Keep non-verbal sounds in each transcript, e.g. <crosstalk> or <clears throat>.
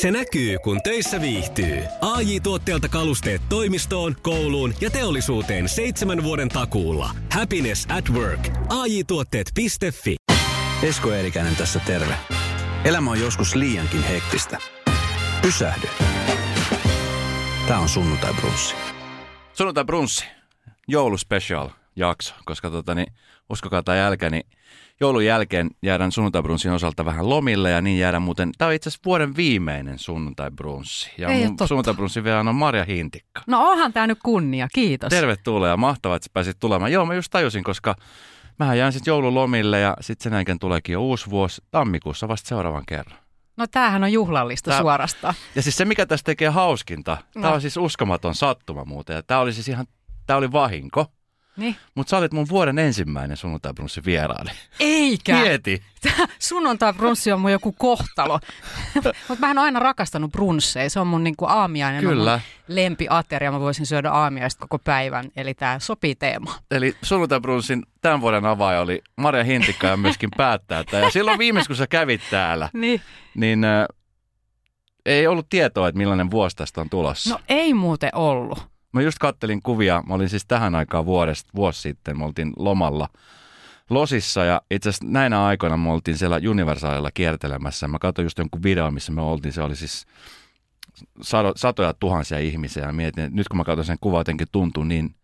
Se näkyy, kun töissä viihtyy. ai tuotteelta kalusteet toimistoon, kouluun ja teollisuuteen seitsemän vuoden takuulla. Happiness at work. ai tuotteetfi Esko Eerikäinen tässä terve. Elämä on joskus liiankin hektistä. Pysähdy. Tämä on Sunnuntai Brunssi. Sunnuntai Brunssi, jouluspecial jakso, koska tota, niin, uskokaa tai jälkeen, niin joulun jälkeen jäädään sunnuntai osalta vähän lomille ja niin jäädään muuten, tämä on itse asiassa vuoden viimeinen sunnuntai brunssi. Ja Ei mun sunnuntai brunssin vielä on Marja Hintikka. No onhan tämä nyt kunnia, kiitos. Tervetuloa ja mahtavaa, että pääsit tulemaan. Joo, mä just tajusin, koska mähän jään sitten joululomille ja sitten sen jälkeen tuleekin jo uusi vuosi tammikuussa vasta seuraavan kerran. No tämähän on juhlallista Tää... suorastaan. Ja siis se, mikä tästä tekee hauskinta, no. tämä on siis uskomaton sattuma muuten. Ja tämä oli siis ihan, tämä oli vahinko. Niin. Mutta sä olit mun vuoden ensimmäinen sunnuntai-brunssi vieraani. Eikä. Mieti. <laughs> sunnuntai-brunssi on mun joku kohtalo. Mutta mä en aina rakastanut brunsseja. Se on mun niinku aamiainen. Kyllä. On mun lempiateria. Mä voisin syödä aamiaista koko päivän. Eli tämä sopii teema. Eli sunnuntai-brunssin tämän vuoden avaaja oli Maria Hintikka ja myöskin päättää. Ja silloin viimeis, kun sä kävit täällä, niin, niin äh, ei ollut tietoa, että millainen vuosi tästä on tulossa. No ei muuten ollut. Mä just kattelin kuvia, mä olin siis tähän aikaan vuodesta, vuosi sitten, me oltiin lomalla Losissa ja itse asiassa näinä aikoina me oltiin siellä Universalilla kiertelemässä. Mä katsoin just jonkun video, missä me oltiin, se oli siis satoja tuhansia ihmisiä ja mietin, että nyt kun mä katson sen kuvan, jotenkin tuntuu niin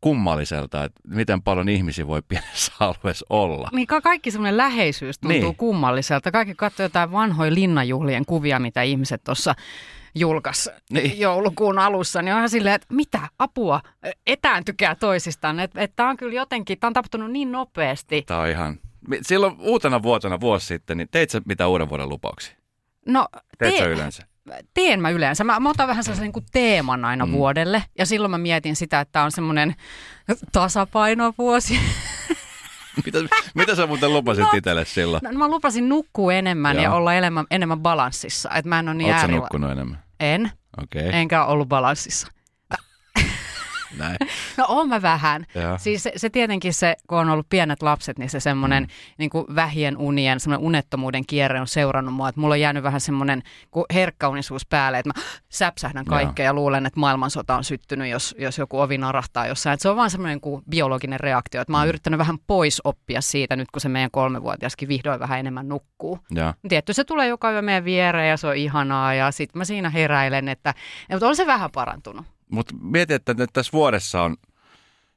kummalliselta, että miten paljon ihmisiä voi pienessä <laughs> alueessa olla. Niin kaikki semmoinen läheisyys tuntuu niin. kummalliselta. Kaikki katsoo jotain vanhoja linnanjuhlien kuvia, mitä ihmiset tuossa julkaisi niin. joulukuun alussa, niin onhan silleen, että mitä apua, etääntykää toisistaan. Että et tämä on kyllä jotenkin, tämä on tapahtunut niin nopeasti. Tämä on ihan, silloin uutena vuotena vuosi sitten, niin teit sä mitä uuden vuoden lupauksia? No, Teet te- yleensä? Teen mä yleensä. Mä, mä otan vähän sellaisen niin teeman aina mm. vuodelle. Ja silloin mä mietin sitä, että on semmoinen tasapainovuosi. <laughs> mitä, mitä sä muuten lupasit no, itselle silloin? No, mä lupasin nukkua enemmän Joo. ja olla enemmän, enemmän balanssissa. Että mä en ole niin Oletko nukkunut enemmän? En. Okay. Enkä ollut balanssissa. Näin. <laughs> No on mä vähän. Ja. Siis se, se tietenkin se, kun on ollut pienet lapset, niin se semmoinen mm. niin vähien unien, semmoinen unettomuuden kierre on seurannut mua. Että mulla on jäänyt vähän semmoinen herkkäunisuus päälle, että mä <gasps> säpsähdän kaikkea ja, ja luulen, että maailmansota on syttynyt, jos, jos joku ovi narahtaa jossain. Että se on vaan semmoinen kuin biologinen reaktio. Että mä oon mm. yrittänyt vähän pois oppia siitä nyt, kun se meidän kolmevuotiaskin vihdoin vähän enemmän nukkuu. Ja. Tietty se tulee joka yö meidän viereen ja se on ihanaa ja sitten mä siinä heräilen, että mutta on se vähän parantunut. Mutta mieti, että nyt tässä vuodessa on,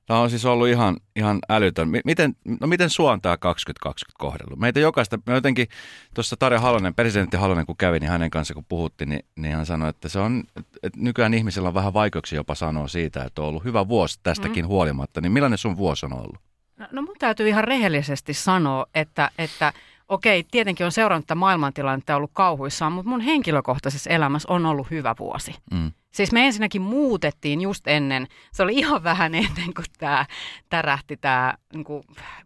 tämä on siis ollut ihan, ihan älytön. Miten, no miten sua on tämä 2020 kohdellut? Meitä jokaista, me jotenkin tuossa Tarja Halonen, presidentti Halonen kun kävi, niin hänen kanssa kun puhuttiin, niin, niin hän sanoi, että se on, että nykyään ihmisellä on vähän vaikeuksia jopa sanoa siitä, että on ollut hyvä vuosi tästäkin mm. huolimatta. Niin millainen sun vuosi on ollut? No, no mun täytyy ihan rehellisesti sanoa, että, että okei, tietenkin on seurannut tätä maailmantilannetta ja ollut kauhuissaan, mutta mun henkilökohtaisessa elämässä on ollut hyvä vuosi. Mm. Siis me ensinnäkin muutettiin just ennen, se oli ihan vähän ennen kuin tämä tärähti tämä niin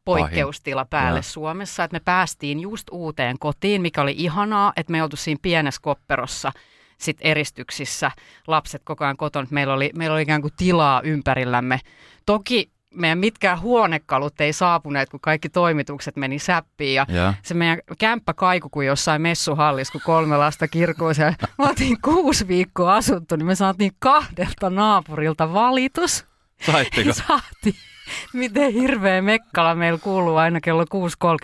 poikkeustila päälle ja. Suomessa, että me päästiin just uuteen kotiin, mikä oli ihanaa, että me oltu siinä pienessä kopperossa sit eristyksissä, lapset koko ajan kotona, meillä oli, meillä oli ikään kuin tilaa ympärillämme. Toki meidän mitkään huonekalut ei saapuneet, kun kaikki toimitukset meni säppiin. Ja, ja. se meidän kämppä kaiku kuin jossain messuhallissa, kun kolme lasta kirkoissa. Ja <laughs> me oltiin kuusi viikkoa asuttu, niin me saatiin kahdelta naapurilta valitus. Saitteko? <laughs> Saatiin. Miten hirveä mekkala meillä kuuluu aina kello 6.30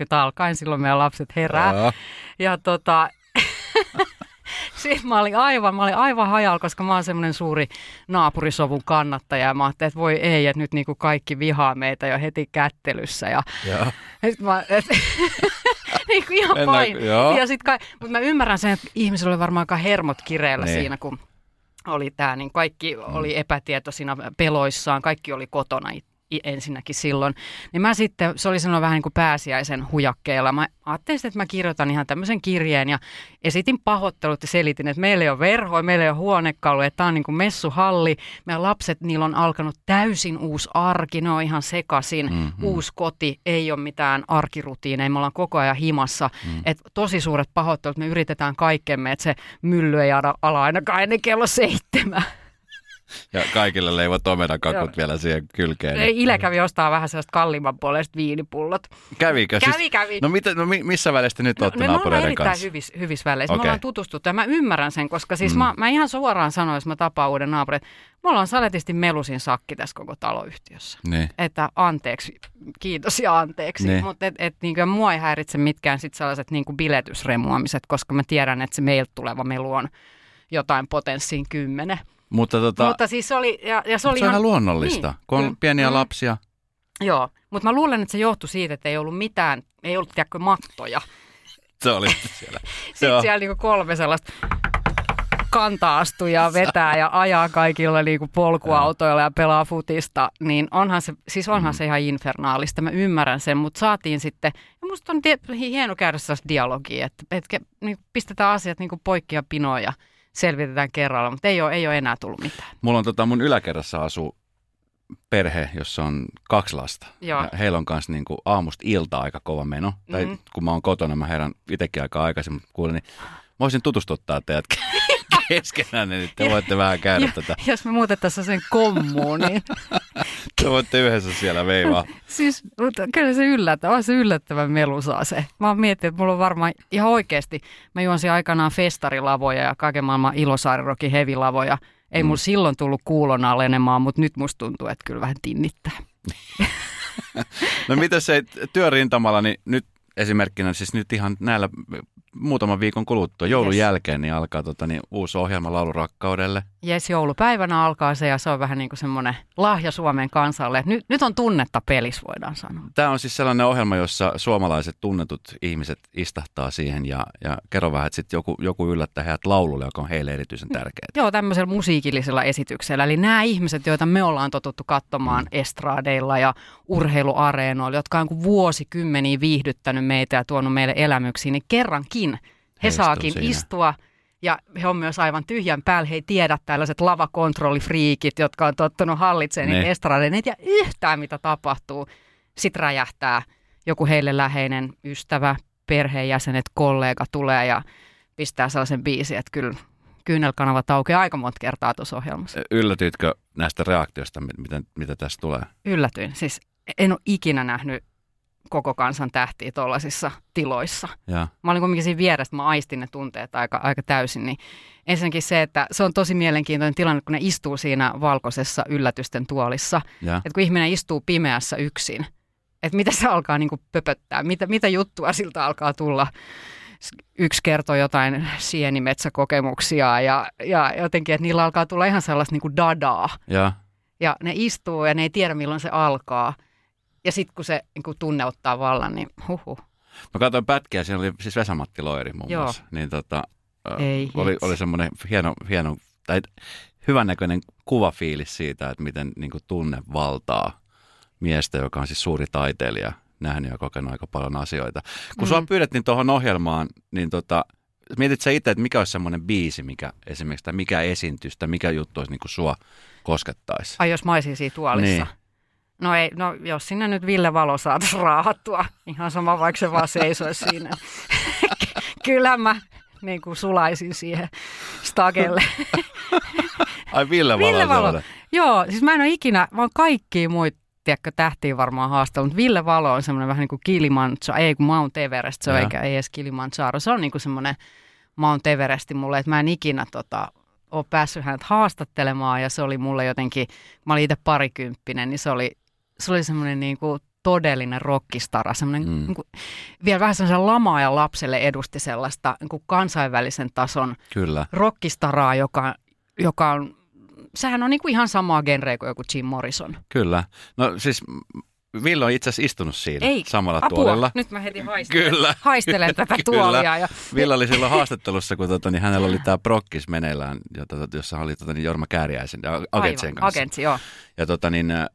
alkaen, silloin meidän lapset herää. Ja, ja tota, <laughs> <laughs> Sitten mä olin aivan, mä olin aivan hajalla, koska mä oon semmoinen suuri naapurisovun kannattaja. Ja mä ajattelin, että voi ei, että nyt niinku kaikki vihaa meitä jo heti kättelyssä. Ja, <laughs> <laughs> ja. Sit mä, et, niin kuin ihan pain. Ja sit kai, mutta mä ymmärrän sen, että ihmisillä oli varmaan aika hermot kireellä niin. siinä, kun oli tämä, niin kaikki mm. oli epätietoisina peloissaan, kaikki oli kotona ensinnäkin silloin. Niin mä sitten, se oli sellainen vähän niin kuin pääsiäisen hujakkeella. Mä ajattelin että mä kirjoitan ihan tämmöisen kirjeen ja esitin pahoittelut ja selitin, että meillä ei ole verhoja, meillä ei ole huonekalu, että tämä on niin kuin messuhalli. Meidän lapset, niillä on alkanut täysin uusi arki, ne on ihan sekasin. Mm-hmm. Uusi koti, ei ole mitään arkirutiineja, me ollaan koko ajan himassa. Mm. Et tosi suuret pahoittelut, me yritetään kaikkemme, että se mylly ei ala ainakaan ennen kello seitsemän. Ja kaikille leivot omenakakut vielä siihen kylkeen. Ei, Ile kävi ostaa vähän sellaista kalliimman puolesta viinipullot. Kävikö? Kävi, siis, kävi. No, mitä, no mi- missä välissä te nyt No, olette me ollaan naapureiden erittäin kanssa? hyvissä, hyvissä väleissä. Okei. Me ollaan tutustuttu ja mä ymmärrän sen, koska siis Mm. mä, mä ihan suoraan sanoin, jos mä tapaan uuden naapurin, me ollaan saletisti melusin sakki tässä koko taloyhtiössä. Niin. Että anteeksi, kiitos ja anteeksi. Niin. Mutta et, et, niin mua ei häiritse mitkään sit sellaiset niin biletysremuamiset, koska mä tiedän, että se meiltä tuleva melu on jotain potenssiin kymmenen. Mutta tota, Mutta siis se oli, ja, ja se se oli on ihan luonnollista, Niin, kun on kyllä. pieniä Mm. lapsia. joo. Mutta mä luulen, että se johtui siitä, että ei ollut mitään, ei ollut tiedätkö, mattoja. Se oli <laughs> siellä. Sitten Joo. siellä niinku kolme sellaista kanta-astujaa vetää ja ajaa kaikilla niinku polkuautoilla ja pelaa futista, niin onhan se, siis onhan Mm. se ihan infernaalista. Mä ymmärrän sen, mutta saatiin sitten, ja musta on tie, hieno käydä sellaista dialogia, että, että niin pistetään asiat niinku poikki ja pinoon ja selvitetään kerralla, mutta ei ole, ei ole enää tullut mitään. Mulla on tota, mun yläkerrassa asuu perhe, jossa on kaksi lasta. Joo. Ja heillä on kanssa niin kuin aamusta ilta aika kova meno. Mm-hmm. Tai kun mä oon kotona, mä herän itsekin aika aikaisin, mutta kuulin, niin mä voisin tutustuttaa teidät <laughs> keskenään, niin te voitte vähän käydä Ja, tätä. jos me muutettaisiin sen kommuun, niin Te voitte yhdessä siellä veivaa. Siis, mutta kyllä se yllättää, on se yllättävän melusaa se. Mä oon miettinyt, että mulla on varmaan ihan oikeasti, mä juonsin aikanaan festarilavoja ja kaiken maailman Ilosaarirokin hevilavoja. Ei Mm. mulla silloin tullut kuulon alenemaan, mutta nyt musta tuntuu, että kyllä vähän tinnittää. <laughs> No mitä se työrintamalla, niin nyt esimerkkinä, siis nyt ihan näillä muutaman viikon kuluttua, joulun Yes. jälkeen, niin alkaa tota, niin uusi ohjelma Laulu rakkaudelle. Jes, joulupäivänä alkaa se ja se on vähän niin kuin semmoinen lahja Suomen kansalle. Nyt, nyt on tunnetta pelissä, voidaan sanoa. Tämä on siis sellainen ohjelma, jossa suomalaiset tunnetut ihmiset istahtaa siihen ja, ja kerro vähän, että sitten joku, joku yllättää heidät laululle, joka on heille erityisen tärkeää. Joo, tämmöisellä musiikillisella esityksellä. Eli nämä ihmiset, joita me ollaan totuttu katsomaan mm. estraadeilla ja urheiluareenoilla, jotka on kuin vuosikymmeniä viihdyttänyt meitä ja tuonut meille elämyksiä, niin kerrankin he He saakin siinä. istua. Ja he on myös aivan tyhjän päällä. He ei tiedä tällaiset lavakontrollifriikit, jotka on tottunut hallitsemaan niitä Ne. estraadeja. Ne ei tiedä yhtään, mitä tapahtuu. Sitten räjähtää joku heille läheinen ystävä, perheenjäsenet, kollega tulee ja pistää sellaisen biisin, että kyllä kyynelkanavat aukeaa aika monta kertaa tuossa ohjelmassa. Yllätyitkö näistä reaktioista, mit- mitä, mitä tässä tulee? Yllätyin. Siis en ole ikinä nähnyt koko kansan tähtiä tuollaisissa tiloissa. Ja, Mä olin kuitenkin siinä vieressä, mä aistin ne tunteet aika, aika täysin. Niin ensinnäkin se, että se on tosi mielenkiintoinen tilanne, kun ne istuu siinä valkoisessa yllätysten tuolissa. ja. Että kun ihminen istuu pimeässä yksin, että mitä se alkaa niin pöpöttää, mitä, mitä juttua siltä alkaa tulla. Yksi kertoo jotain sienimetsäkokemuksia ja, ja jotenkin, että niillä alkaa tulla ihan sellaista niin dadaa. ja. Ja ne istuu ja ne ei tiedä milloin se alkaa. Ja sitten kun se niin kuin tunne ottaa vallan, niin huhu. Mä katsoin pätkiä, siinä oli siis Vesamatti Loiri muun Joo. muassa. Niin tota, Ei oli, hitsi. oli semmoinen hieno, hieno tai hyvännäköinen kuvafiilis siitä, että miten niin kuin tunne valtaa miestä, joka on siis suuri taiteilija, nähnyt ja kokenut aika paljon asioita. Kun mm. sua pyydettiin tuohon ohjelmaan, niin tota, mietit sä itse, että mikä olisi semmoinen biisi, mikä esimerkiksi, tai mikä esitys, tai mikä juttu olisi niin kuin sua koskettaisi? Ai jos mä olisin siinä tuolissa. Niin. No ei, no jos sinne nyt Ville Valo saataisiin raahattua, ihan sama vaikka se vaan seisoisi siinä. <laughs> Kyllä mä niin kuin sulaisin siihen stagelle. <laughs> Ai Ville Ville Valo. Valo. Joo, siis mä en ole ikinä, mä oon kaikkia muita tiedätkö, tähtiä varmaan haastellut, mutta Ville Valo on semmoinen vähän niin kuin Kilimanjaro, ei kun Mount Everest, se on eikä ei edes Kilimanjaro, se on niin kuin semmoinen Mount Everesti mulle, että mä en ikinä tota, ole päässyt hänet haastattelemaan ja se oli mulle jotenkin, mä olin itse parikymppinen, niin se oli, se oli semmoinen niin kuin todellinen rockistara, semmoinen Mm. niin kuin, vielä vähän semmoisen lamaajan lapselle edusti sellaista niin kuin kansainvälisen tason Kyllä. rockistaraa, joka, joka on, sehän on niin kuin ihan samaa genreä kuin joku Jim Morrison. Kyllä. No siis Ville on itse asiassa istunut siinä Ei, samalla apua, tuolilla. nyt mä heti haistelen, Kyllä. haistelen tätä <laughs> Kyllä. tuolia. Ja, Ville oli silloin haastattelussa, kun tota, niin hänellä oli tämä prokkis meneillään, jota, jossa oli tota, niin Jorma Kääriäisen ja Agentsien kanssa. Agentsi, joo. Ja tota, niin, äh,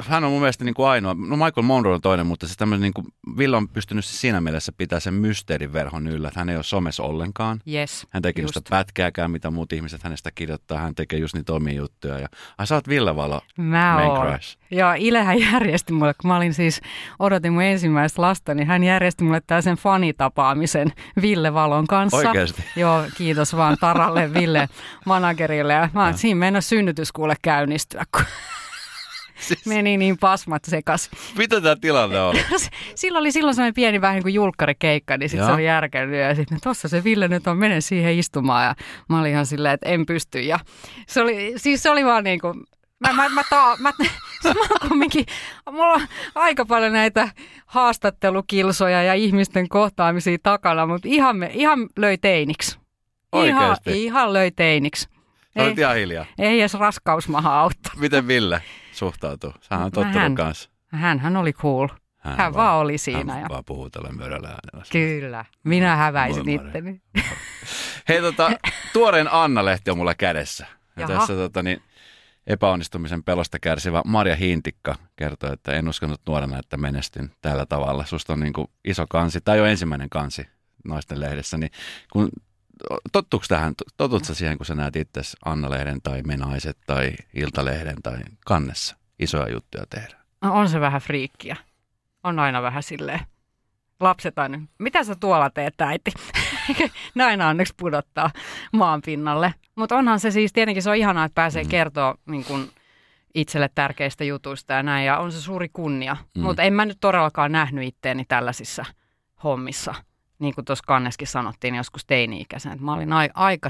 hän on mun mielestä niin kuin ainoa, no Michael Monroe on toinen, mutta se tämmöinen, niin kuin, Ville on pystynyt siinä mielessä pitää sen mysteeriverhon yllä, että hän ei ole somessa ollenkaan. Yes, Hän tekee just. sitä pätkääkään, mitä muut ihmiset hänestä kirjoittaa. Hän tekee just niitä omia juttuja. Ja, ai sä oot Ville Valo, Mä oon. Joo, Ilehän järjesti mulle, kun mä olin siis, odotin mun ensimmäistä lasta, niin hän järjesti mulle tällaisen fanitapaamisen Ville Valon kanssa. Oikeasti? Joo, kiitos vaan Taralle, Ville managerille. Ja mä siinä mennä synnytyskuulle käynnistyä, kun <laughs> siis... meni niin pasmat sekas. Mitä tämä tilanne on? <laughs> Silloin oli silloin sellainen pieni vähän niin kuin julkkarikeikka, niin sitten se oli järkännyt ja sitten tuossa se Ville nyt on, mene siihen istumaan ja mä olin ihan silleen, että en pysty ja se oli, siis se oli vaan niin kuin, mä, mä, mä, taa, mä, <laughs> mä kumminkin, mulla on aika paljon näitä haastattelukilsoja ja ihmisten kohtaamisia takana, mutta ihan, me, ihan löi teiniksi. Ihan, ihan löi teiniksi. Olet ihan hiljaa. Ei edes raskausmaha auttaa. Miten Ville suhtautuu? Sähän on tottunut hän, kanssa. Hän oli cool. Hän, hän vaan, oli siinä. Hän ja... vaan puhuu tällä möröllä äänellä. Kyllä. Minä häväisin itteni. Hei, tota, tuoreen Anna-lehti on mulla kädessä. Ja tässä tota, niin, epäonnistumisen pelosta kärsivä Marja Hintikka kertoo, että en uskonut nuorena, että menestyn tällä tavalla. Susta on niin kuin iso kansi, tai jo ensimmäinen kansi naisten lehdessä, niin kun tottuuko tähän, totutko siihen, kun sä näet itse Anna-lehden tai Menaiset tai Iltalehden tai kannessa isoja juttuja tehdä? No on se vähän friikkiä. On aina vähän silleen. Lapset aina, mitä sä tuolla teet äiti? <laughs> Näin onneksi pudottaa maan pinnalle. Mutta onhan se siis, tietenkin se on ihanaa, että pääsee mm. kertoa niin kun, itselle tärkeistä jutuista ja näin, ja on se suuri kunnia. Mm. Mutta en mä nyt todellakaan nähnyt itteeni tällaisissa hommissa – niin kuin tuossa kanneskin sanottiin joskus teini-ikäisenä, että mä olin a- aika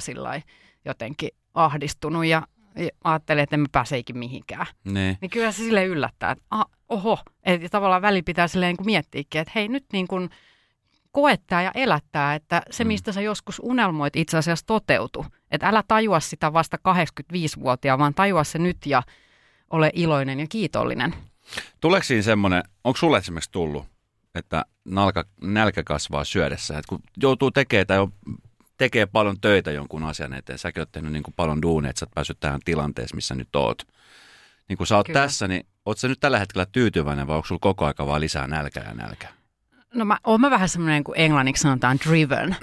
jotenkin ahdistunut ja, ja ajattelin, että en mä pääse ikin mihinkään. Ne. Niin kyllä se sille yllättää, että ah, oho, että tavallaan väli pitää silleen niin kuin miettiäkin, että hei nyt niin kuin koettaa ja elättää, että se mm. mistä sä joskus unelmoit itse asiassa toteutu. Että älä tajua sitä vasta 85-vuotiaan, vaan tajua se nyt ja ole iloinen ja kiitollinen. Tuleeko siinä semmoinen, onko sulle esimerkiksi tullut että nalka, nälkä kasvaa syödessä. Että kun joutuu tekemään tai on, tekee paljon töitä jonkun asian eteen, säkin oot tehnyt niin kuin paljon duunia, että sä oot päässyt tähän tilanteeseen, missä nyt oot. Niin kun sä oot Kyllä. tässä, niin oot sä nyt tällä hetkellä tyytyväinen vai onko sulla koko aika vaan lisää nälkää ja nälkää? No mä oon mä vähän semmoinen kuin englanniksi sanotaan driven.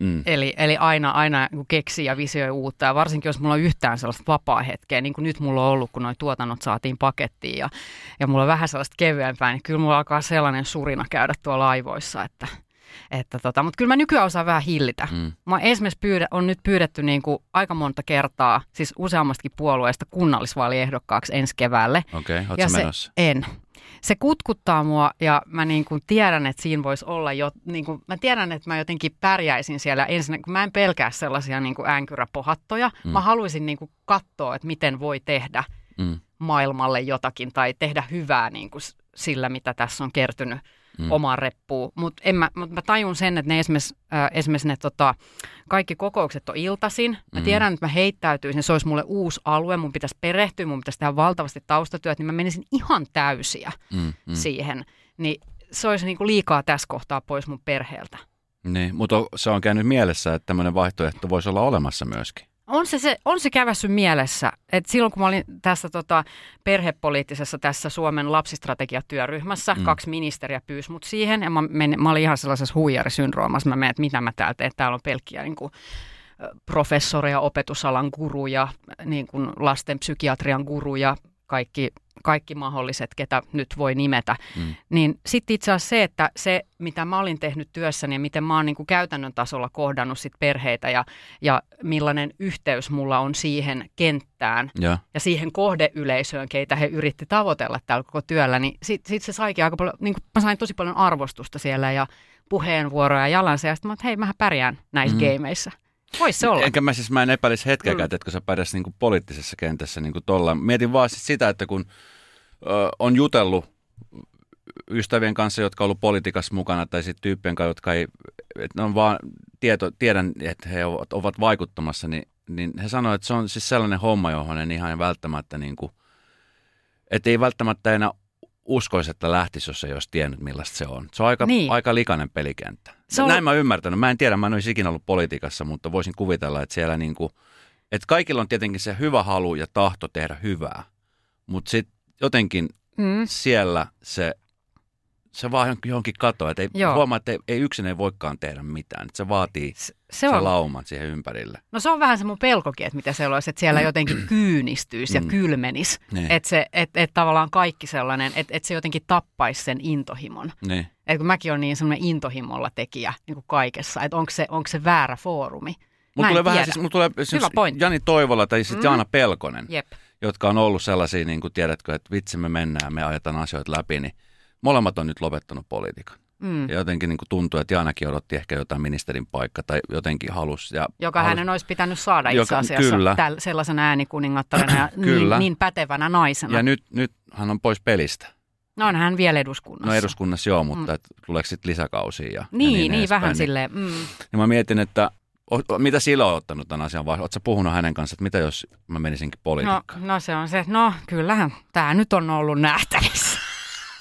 mm. eli, eli aina, aina kun keksii ja visioi uutta ja varsinkin jos mulla on yhtään sellaista vapaa-hetkeä, niin kuin nyt mulla on ollut, kun noi tuotannot saatiin pakettiin ja, ja mulla on vähän sellaista kevyempää, niin kyllä mulla alkaa sellainen surina käydä tuolla laivoissa, että, että tota, mutta kyllä mä nykyään osaan vähän hillitä. Mm. Mä esimerkiksi pyydä, on nyt pyydetty niin kuin aika monta kertaa, siis useammastakin puolueesta kunnallisvaaliehdokkaaksi ensi keväälle. Okei, okay, se, menossa? En se kutkuttaa mua ja mä niin kuin tiedän, että siinä voisi olla jo, niin kuin, mä tiedän, että mä jotenkin pärjäisin siellä ensin, kun mä en pelkää sellaisia niin kuin änkyräpohattoja. Mm. Mä haluaisin niin kuin katsoa, että miten voi tehdä mm. maailmalle jotakin tai tehdä hyvää niin kuin sillä, mitä tässä on kertynyt mm. omaan reppuun. Mutta mä, mut mä tajun sen, että ne esimerkiksi, äh, esimerkiksi ne tota, kaikki kokoukset on iltasin. Mä mm. tiedän, että mä heittäytyisin, se olisi mulle uusi alue, mun pitäisi perehtyä, mun pitäisi tehdä valtavasti taustatyöt, niin mä menisin ihan täysiä mm. Mm. siihen. Niin se olisi niinku liikaa tässä kohtaa pois mun perheeltä. Niin, mutta se on käynyt mielessä, että tämmöinen vaihtoehto voisi olla olemassa myöskin on se, se, on se kävässy mielessä, että silloin kun mä olin tässä tota, perhepoliittisessa tässä Suomen lapsistrategiatyöryhmässä, mm. kaksi ministeriä pyysi mut siihen, ja mä, men, mä olin ihan sellaisessa huijarisyndroomassa, mä menen, että mitä mä täältä teen, täällä on pelkkiä niin kuin, professoreja, opetusalan guruja, niin kuin lasten psykiatrian guruja, kaikki kaikki mahdolliset, ketä nyt voi nimetä. Mm. Niin sitten itse asiassa se, että se, mitä mä olin tehnyt työssäni ja miten mä oon niin kuin käytännön tasolla kohdannut sit perheitä ja, ja millainen yhteys mulla on siihen kenttään ja, ja siihen kohdeyleisöön, keitä he yritti tavoitella tällä koko työllä, niin sitten sit se saikin aika paljon, niin kuin mä sain tosi paljon arvostusta siellä ja puheenvuoroja jalansa ja sitten mä että hei, mähän pärjään näissä mm. gameissa. Voisi se olla. Enkä mä siis, mä en epäilisi hetkeäkään, mm. että kun sä pärjäs niin poliittisessa kentässä niin kuin tolla. Mietin vaan siis sitä, että kun ö, on jutellut ystävien kanssa, jotka on ollut politiikassa mukana, tai sitten tyyppien kanssa, jotka ei, että ne on vaan tieto, tiedän, että he ovat, ovat vaikuttamassa, niin, niin he sanoivat, että se on siis sellainen homma, johon en ihan välttämättä niin kuin, että ei välttämättä enää uskoisi, että lähtisi, jos ei olisi tiennyt, millaista se on. Se on aika, niin. aika likainen pelikenttä. Se on... Näin mä ymmärtänyt. Mä en tiedä, mä en olisi ikinä ollut politiikassa, mutta voisin kuvitella, että siellä niin kuin, että kaikilla on tietenkin se hyvä halu ja tahto tehdä hyvää, mutta sitten jotenkin mm. siellä se se vaan johonkin, katoaa. Että ei, Joo. huomaa, että ei, ei yksin ei voikaan tehdä mitään. Että se vaatii Se, se, se on, lauman siihen ympärille. no se on vähän se mun pelkokin, että mitä siellä olisi, että siellä jotenkin <clears throat> kyynistyisi ja Mm. kylmenisi. Niin. Että se, et, et tavallaan kaikki sellainen, että et se jotenkin tappaisi sen intohimon. Niin. Et kun mäkin olen niin semmoinen intohimolla tekijä niin kuin kaikessa, että onko se, onko se väärä foorumi. Mulla tulee vähän, siis, mulla tulee pointti. Jani Toivola tai sitten Mm. Jaana Pelkonen, Jep. jotka on ollut sellaisia, niin kuin tiedätkö, että vitsi me mennään, me ajetaan asioita läpi, niin molemmat on nyt lopettanut politiikan. Mm. Ja jotenkin niin kuin tuntuu, että Jaanakin odotti ehkä jotain ministerin paikka tai jotenkin halus. Ja Joka halus, hänen olisi pitänyt saada Joka- itse asiassa kyllä. täl, sellaisena äänikuningattarena ja <clears throat> niin, niin pätevänä naisena. Ja nyt, nyt hän on pois pelistä. no on hän vielä eduskunnassa. No eduskunnassa joo, mutta Mm. mm. tuleeko sitten lisäkausia ja ja Niin, niin, edespäin, vähän silleen. Mm. Ja mä mietin, että o- mitä sillä on ottanut tämän asian vai Oletko puhunut hänen kanssaan, että mitä jos mä menisinkin No, politiikkaan? no se on se, no kyllähän tämä nyt on ollut nähtävissä.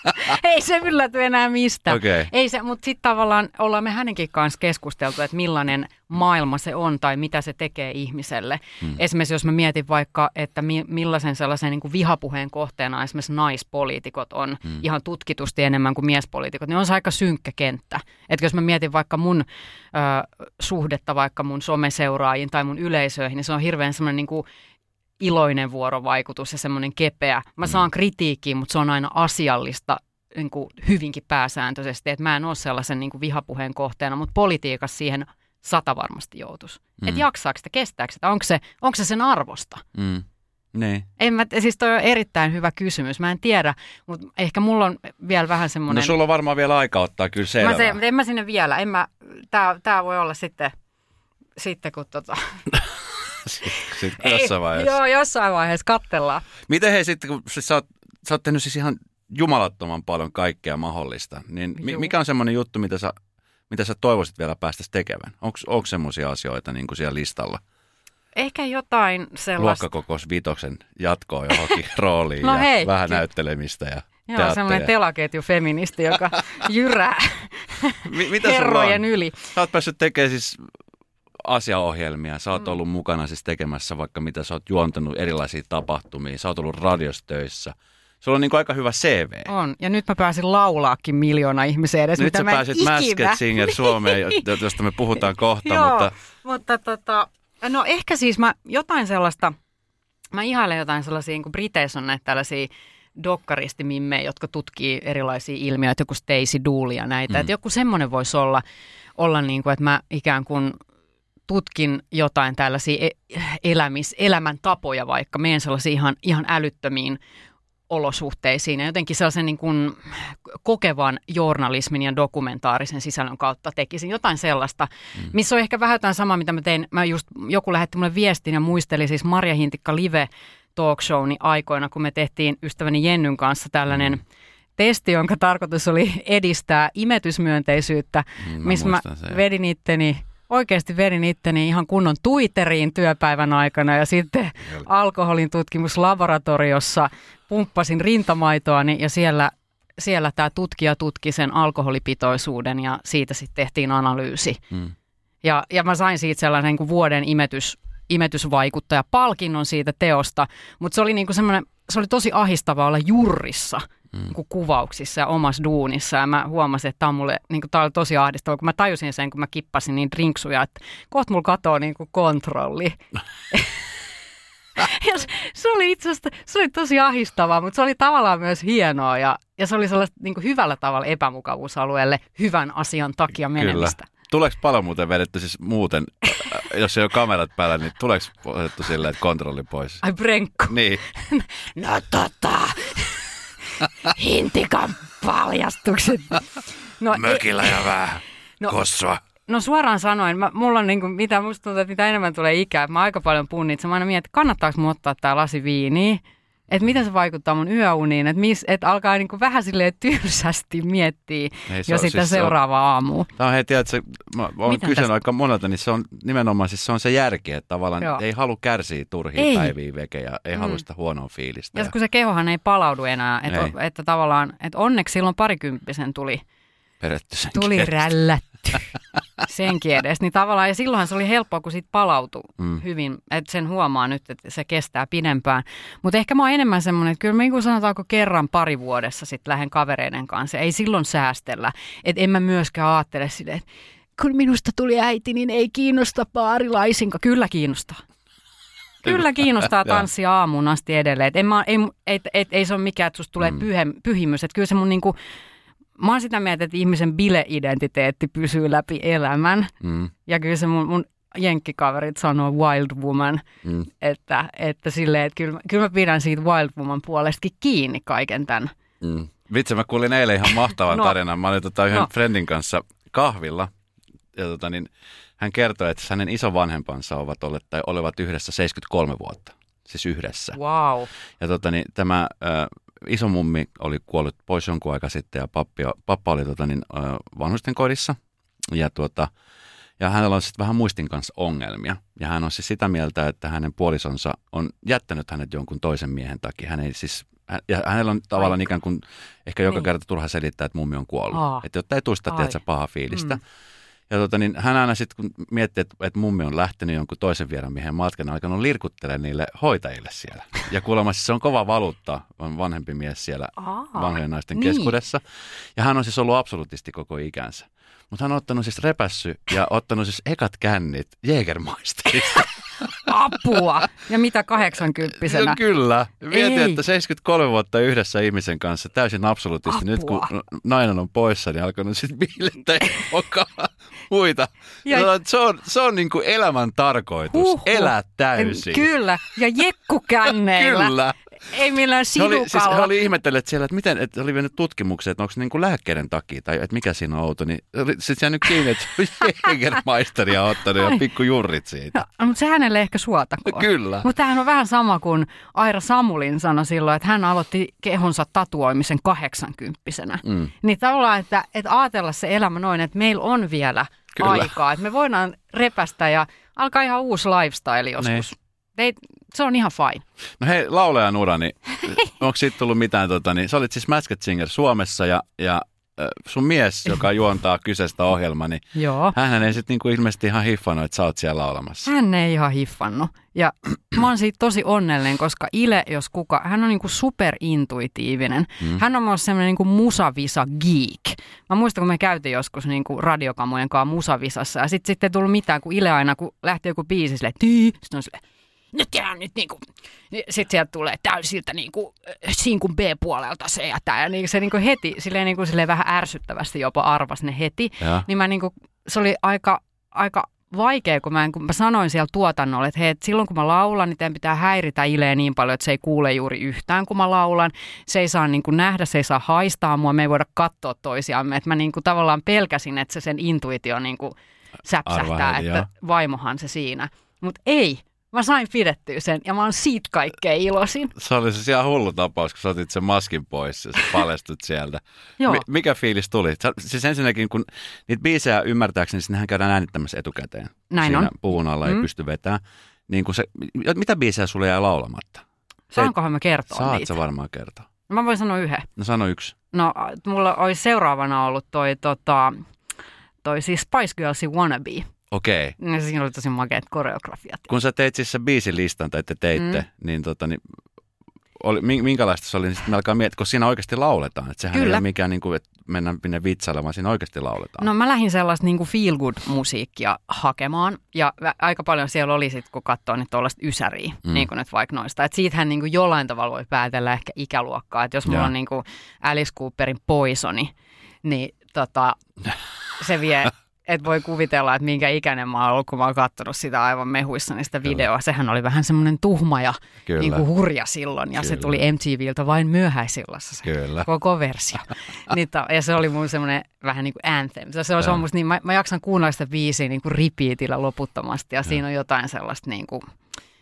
<laughs> Ei se ylläty enää mistä. Okei. Ei se, mutta sitten tavallaan ollaan me hänenkin kanssa keskusteltu, että millainen maailma se on tai mitä se tekee ihmiselle. Hmm. Esimerkiksi jos mä mietin vaikka, että mi- millaisen sellaisen niin kuin vihapuheen kohteena esimerkiksi naispoliitikot on hmm. ihan tutkitusti enemmän kuin miespoliitikot, niin on se aika synkkä kenttä. Että jos mä mietin vaikka mun ö, suhdetta vaikka mun someseuraajiin tai mun yleisöihin, niin se on hirveän semmoinen niin kuin iloinen vuorovaikutus ja semmoinen kepeä. Mä saan kritiikkiä, mutta se on aina asiallista niin kuin hyvinkin pääsääntöisesti, että mä en ole sellaisen niin kuin vihapuheen kohteena, mutta politiikassa siihen sata varmasti joutuisi. Mm. Että jaksaako sitä, kestääkö sitä, onko se, onko se sen arvosta? Mm. Niin. En mä, siis toi on erittäin hyvä kysymys, mä en tiedä, mutta ehkä mulla on vielä vähän semmoinen... No sulla on varmaan vielä aika ottaa kyllä selvää. Mä se, en mä sinne vielä, en mä, tää, tää voi olla sitten, sitten kun tota... <laughs> Sitten jossain vaiheessa. Joo, jossain vaiheessa kattellaan. Miten hei sitten, kun siis sä, oot, sä oot tehnyt siis ihan jumalattoman paljon kaikkea mahdollista, niin mi- mikä on semmoinen juttu, mitä sä, mitä sä toivoisit vielä päästäisi tekemään? Onko semmoisia asioita niin kuin siellä listalla? Ehkä jotain sellaista... Luokkakokous vitoksen jatkoa johonkin <laughs> rooliin No ja hei, vähän näyttelemistä ja Joo, teatteria. semmoinen telaketju feministi, joka <laughs> jyrää Mi- mitä herrojen on? yli. Sä oot päässyt tekemään siis asiaohjelmia, sä oot Mm. ollut mukana siis tekemässä vaikka mitä, sä oot juontanut erilaisia tapahtumia, sä oot ollut radiostöissä. Sulla on niin kuin aika hyvä CV. On. Ja nyt mä pääsin laulaakin miljoona ihmisen edes, Nyt mitä sä mä pääsit. Masked Singer Suomeen, jo- josta me puhutaan kohta, Joo, mutta mutta tota, no ehkä siis mä jotain sellaista, mä ihailen jotain sellaisia, niin kuin Briteissä on näitä tällaisia dokkaristimimmejä, jotka tutkii erilaisia ilmiöitä, joku Stacey Dooley ja näitä. Mm. Että joku semmoinen voisi olla, olla niin kuin, että mä ikään kuin tutkin jotain tällaisia e- elämis, elämäntapoja vaikka, menen sellaisiin ihan, ihan älyttömiin olosuhteisiin ja jotenkin sellaisen niin kuin kokevan journalismin ja dokumentaarisen sisällön kautta tekisin jotain sellaista, mm. missä on ehkä vähän jotain samaa, mitä mä tein. Mä just, joku lähetti mulle viestin ja muisteli siis Marja Hintikka Live talk showni aikoina, kun me tehtiin ystäväni Jennyn kanssa tällainen mm. testi, jonka tarkoitus oli edistää imetysmyönteisyyttä, mä missä mä sen. vedin itteni oikeasti vedin itteni ihan kunnon Twitteriin työpäivän aikana ja sitten alkoholin tutkimuslaboratoriossa pumppasin rintamaitoani ja siellä, siellä tämä tutkija tutki sen alkoholipitoisuuden ja siitä sitten tehtiin analyysi. Mm. Ja, ja mä sain siitä sellaisen niin kuin vuoden imetys, imetysvaikuttaja palkinnon siitä teosta, mutta se oli niin kuin semmoinen, se oli tosi ahistavaa olla jurrissa mm. kuvauksissa ja omassa duunissa. Ja mä huomasin, että tämä on mulle, niin kuin, tämä oli tosi ahdistavaa, kun mä tajusin sen, kun mä kippasin niin drinksuja, että kohta mulla katoo niin kuin kontrolli. <laughs> ja se, se oli itse asiassa, se oli tosi ahistavaa, mutta se oli tavallaan myös hienoa ja, ja se oli sellaista niin kuin hyvällä tavalla epämukavuusalueelle hyvän asian takia menemistä. Kyllä. Tuleeko paljon muuten vedetty siis muuten, jos ei ole kamerat päällä, niin tuleeko otettu silleen, että kontrolli pois? Ai brenkku. Niin. <laughs> No tota, <laughs> hintikan paljastukset. No, Mökillä ja vähän No- kossua. No suoraan sanoen, mä, mulla on niinku, mitä musta tuntuu, että mitä enemmän tulee ikää, mä aika paljon punnitsen. Mä aina mietin, että kannattaako mun ottaa tää lasi viiniä, että miten se vaikuttaa mun yöuniin, että et alkaa niinku vähän silleen tylsästi miettiä Ei, se jo on- sitä siis se on- seuraavaa aamua. Tämä on hei, tiedätkö, mä oon Miten kysynyt tästä- aika monelta, niin se on nimenomaan siis se on se järki, että tavallaan Joo. ei halua kärsiä turhia Ei. päiviä veke ja ei Mm. halua sitä huonoa fiilistä. Ja Ja, kun se kehohan ei palaudu enää, että, että tavallaan, että onneksi silloin parikymppisen tuli Peretty sen tuli kerran. rällätty <laughs> senkin edes. Niin tavallaan, ja silloinhan se oli helppoa, kun siitä palautui Mm. hyvin, että sen huomaa nyt, että se kestää pidempään. Mutta ehkä mä oon enemmän semmoinen, että kyllä mä niin sanotaanko kerran pari vuodessa sitten lähden kavereiden kanssa. Ei silloin säästellä. Että en mä myöskään ajattele sitä, että kun minusta tuli äiti, niin ei kiinnosta paarilaisinka. Kyllä kiinnostaa. Kyllä kiinnostaa <laughs> tanssia aamuun asti edelleen. Et en mä, ei, ei, ei, ei se ole mikään, että susta tulee Mm. pyhimys. Et kyllä se mun niinku, mä oon sitä mieltä, että ihmisen bile-identiteetti pysyy läpi elämän. Mm, Ja kyllä se mun, mun jenkkikaverit sanoo wild woman, mm. että, että silleen, että kyllä, kyllä mä pidän siitä wild woman puolestakin kiinni kaiken tämän. Mm. Vitsi, mä kuulin eilen ihan mahtavan <laughs> no. Tarinan. Mä olin tota yhden no. No. friendin kanssa kahvilla. Ja tota, niin, hän kertoi, että hänen isovanhempansa ovat olleet, tai olivat yhdessä 73 vuotta. Siis yhdessä. Wow. Ja tota, niin, tämä ö, iso mummi oli kuollut pois jonkun aika sitten ja pappi, pappa oli tota, niin, vanhusten kodissa. Ja, tuota, ja hänellä on sitten vähän muistin kanssa ongelmia. Ja hän on siis sitä mieltä, että hänen puolisonsa on jättänyt hänet jonkun toisen miehen takia. Hän ei siis, hän- ja hänellä on tavallaan Ai. ikään kuin ehkä joka Niin. kerta turha selittää, että mummi on kuollut. Aa. Että jotta ei Ai. tiedätkö, pahaa fiilistä. Mm. Ja tota, niin hän aina sitten, kun miettii, että, että mummi on lähtenyt jonkun toisen vieraan miehen matkan, on alkanut lirkuttelemaan niille hoitajille siellä. Ja kuulemma siis se on kova valuutta, on vanhempi mies siellä Aa, vanhojen naisten niin. keskuudessa. Ja hän on siis ollut absolutisti koko ikänsä. Mutta hän on ottanut siis repässy ja ottanut siis ekat kännit Jägermeisterista. <laughs> Apua. Ja mitä kahdeksankymppisenä? Ja kyllä. Mietin, Ei. että 73 vuotta yhdessä ihmisen kanssa täysin absolutisti. Nyt kun Apua. nainen on poissa, niin alkanut <laughs> sitten biilettää mukaan muita. Ja- Ja, se on, se on niin kuin elämän tarkoitus. Huhhuh. Elää täysin. Kyllä. Ja jekkukänneillä. <laughs> Kyllä. Ei millään He oli, sidukalla. siis he oli ihmetelleet siellä, että miten, että oli vienyt tutkimuksia, että onko se niin kuin lääkkeiden takia tai että mikä siinä on outo. Niin sitten jäänyt kiinni, että <laughs> Jägermeisteria on ottanut ja pikku jurrit siitä. No, mutta se hänelle ehkä suotakoon. Kyllä. Mutta tämähän on vähän sama kuin Aira Samulin sanoi silloin, että hän aloitti kehonsa tatuoimisen kahdeksankymppisenä. Mm. Niin tavallaan, että, että ajatella se elämä noin, että meillä on vielä Kyllä. Aikaa, että me voidaan repästä ja alkaa ihan uusi lifestyle joskus. Ei, se on ihan fine. No hei, laulajan ura, niin <laughs> onko siitä tullut mitään, tota, niin sä olit siis Masked Singer Suomessa ja, ja sun mies, joka <laughs> juontaa kyseistä ohjelmaa, niin Joo. hän ei sitten niinku ilmeisesti ihan hiffannut, että sä oot siellä laulamassa. Hän ei ihan hiffannut. Ja <clears throat> mä oon siitä tosi onnellinen, koska Ile, jos kuka, hän on niinku superintuitiivinen. Mm. Hän on myös semmoinen niinku musavisa geek. Mä muistan, kun me käytiin joskus niinku radiokamojen kanssa musavisassa. Ja sitten sit ei tullut mitään, kun Ile aina, kun lähti joku biisi silleen, tii, sitten on silleen, nyt tehdään nyt niinku, sitten sieltä tulee täysiltä niinku, sinkun B-puolelta se ja tämä. Ja niin se niinku heti, silleen, niinku, silleen vähän ärsyttävästi jopa arvas ne heti. Ja. Niin mä niinku, se oli aika, aika vaikea, kun mä, kun mä sanoin siellä tuotannolle, että hei, et silloin kun mä laulan, niin teidän pitää häiritä Ileä niin paljon, että se ei kuule juuri yhtään, kun mä laulan. Se ei saa niin kuin nähdä, se ei saa haistaa mua, me ei voida katsoa toisiamme. Että mä niin kuin tavallaan pelkäsin, että se sen intuitio niin kuin säpsähtää, Arvaili, että vaimohan se siinä. Mutta ei, mä sain pidettyä sen ja mä oon siitä kaikkein iloisin. Se oli siis ihan hullu tapaus, kun sä otit sen maskin pois ja sä paljastut sieltä. <laughs> Joo. Mi- mikä fiilis tuli? Sä, siis ensinnäkin, kun niitä biisejä ymmärtääkseni, niin nehän käydään äänittämässä etukäteen. Näin Siinä on. puvun alla ei Mm. pysty vetämään. Niin kun se, mitä biisejä sulle jää laulamatta? Saankohan mä kertoa Saat niitä? sä varmaan kertoa. Mä voin sanoa yhden. No sano yksi. No, mulla olisi seuraavana ollut toi, tota, toi siis Spice Girlsin Wannabe. Okei. Okay. Ja siinä oli tosi makeat koreografiat. Kun sä teit siis sen biisilistan, tai te teitte, mm. niin, tota, niin oli, min- minkälaista se oli, niin sitten alkaa miettiä, kun siinä oikeasti lauletaan. Että sehän Kyllä. ei ole mikään, niin kuin, että mennään minne vitsailemaan, vaan siinä oikeasti lauletaan. No mä lähdin sellaista niin feel good musiikkia hakemaan ja aika paljon siellä oli sit, kun katsoo nyt tuollaista ysäriä, Mm. niin kuin nyt vaikka noista. Että siitähän niin kuin jollain tavalla voi päätellä ehkä ikäluokkaa. Että jos mulla Joo. on niin kuin Alice Cooperin Poisoni, niin tota, <laughs> se vie, että voi kuvitella, että minkä ikäinen mä oon ollut, kun mä oon katsonut sitä aivan mehuissani sitä videoa. Sehän oli vähän semmoinen tuhma ja Kyllä. niin kuin hurja silloin ja se Kyllä. tuli MTVltä vain myöhäisillassa se Kyllä. koko versio. <laughs> niin ja se oli mun semmoinen vähän niin kuin anthem. Se, se on, se on musta niin, mä, mä jaksan kuunnella sitä biisiä niin kuin repeatillä loputtomasti ja siinä on jotain sellaista niin kuin,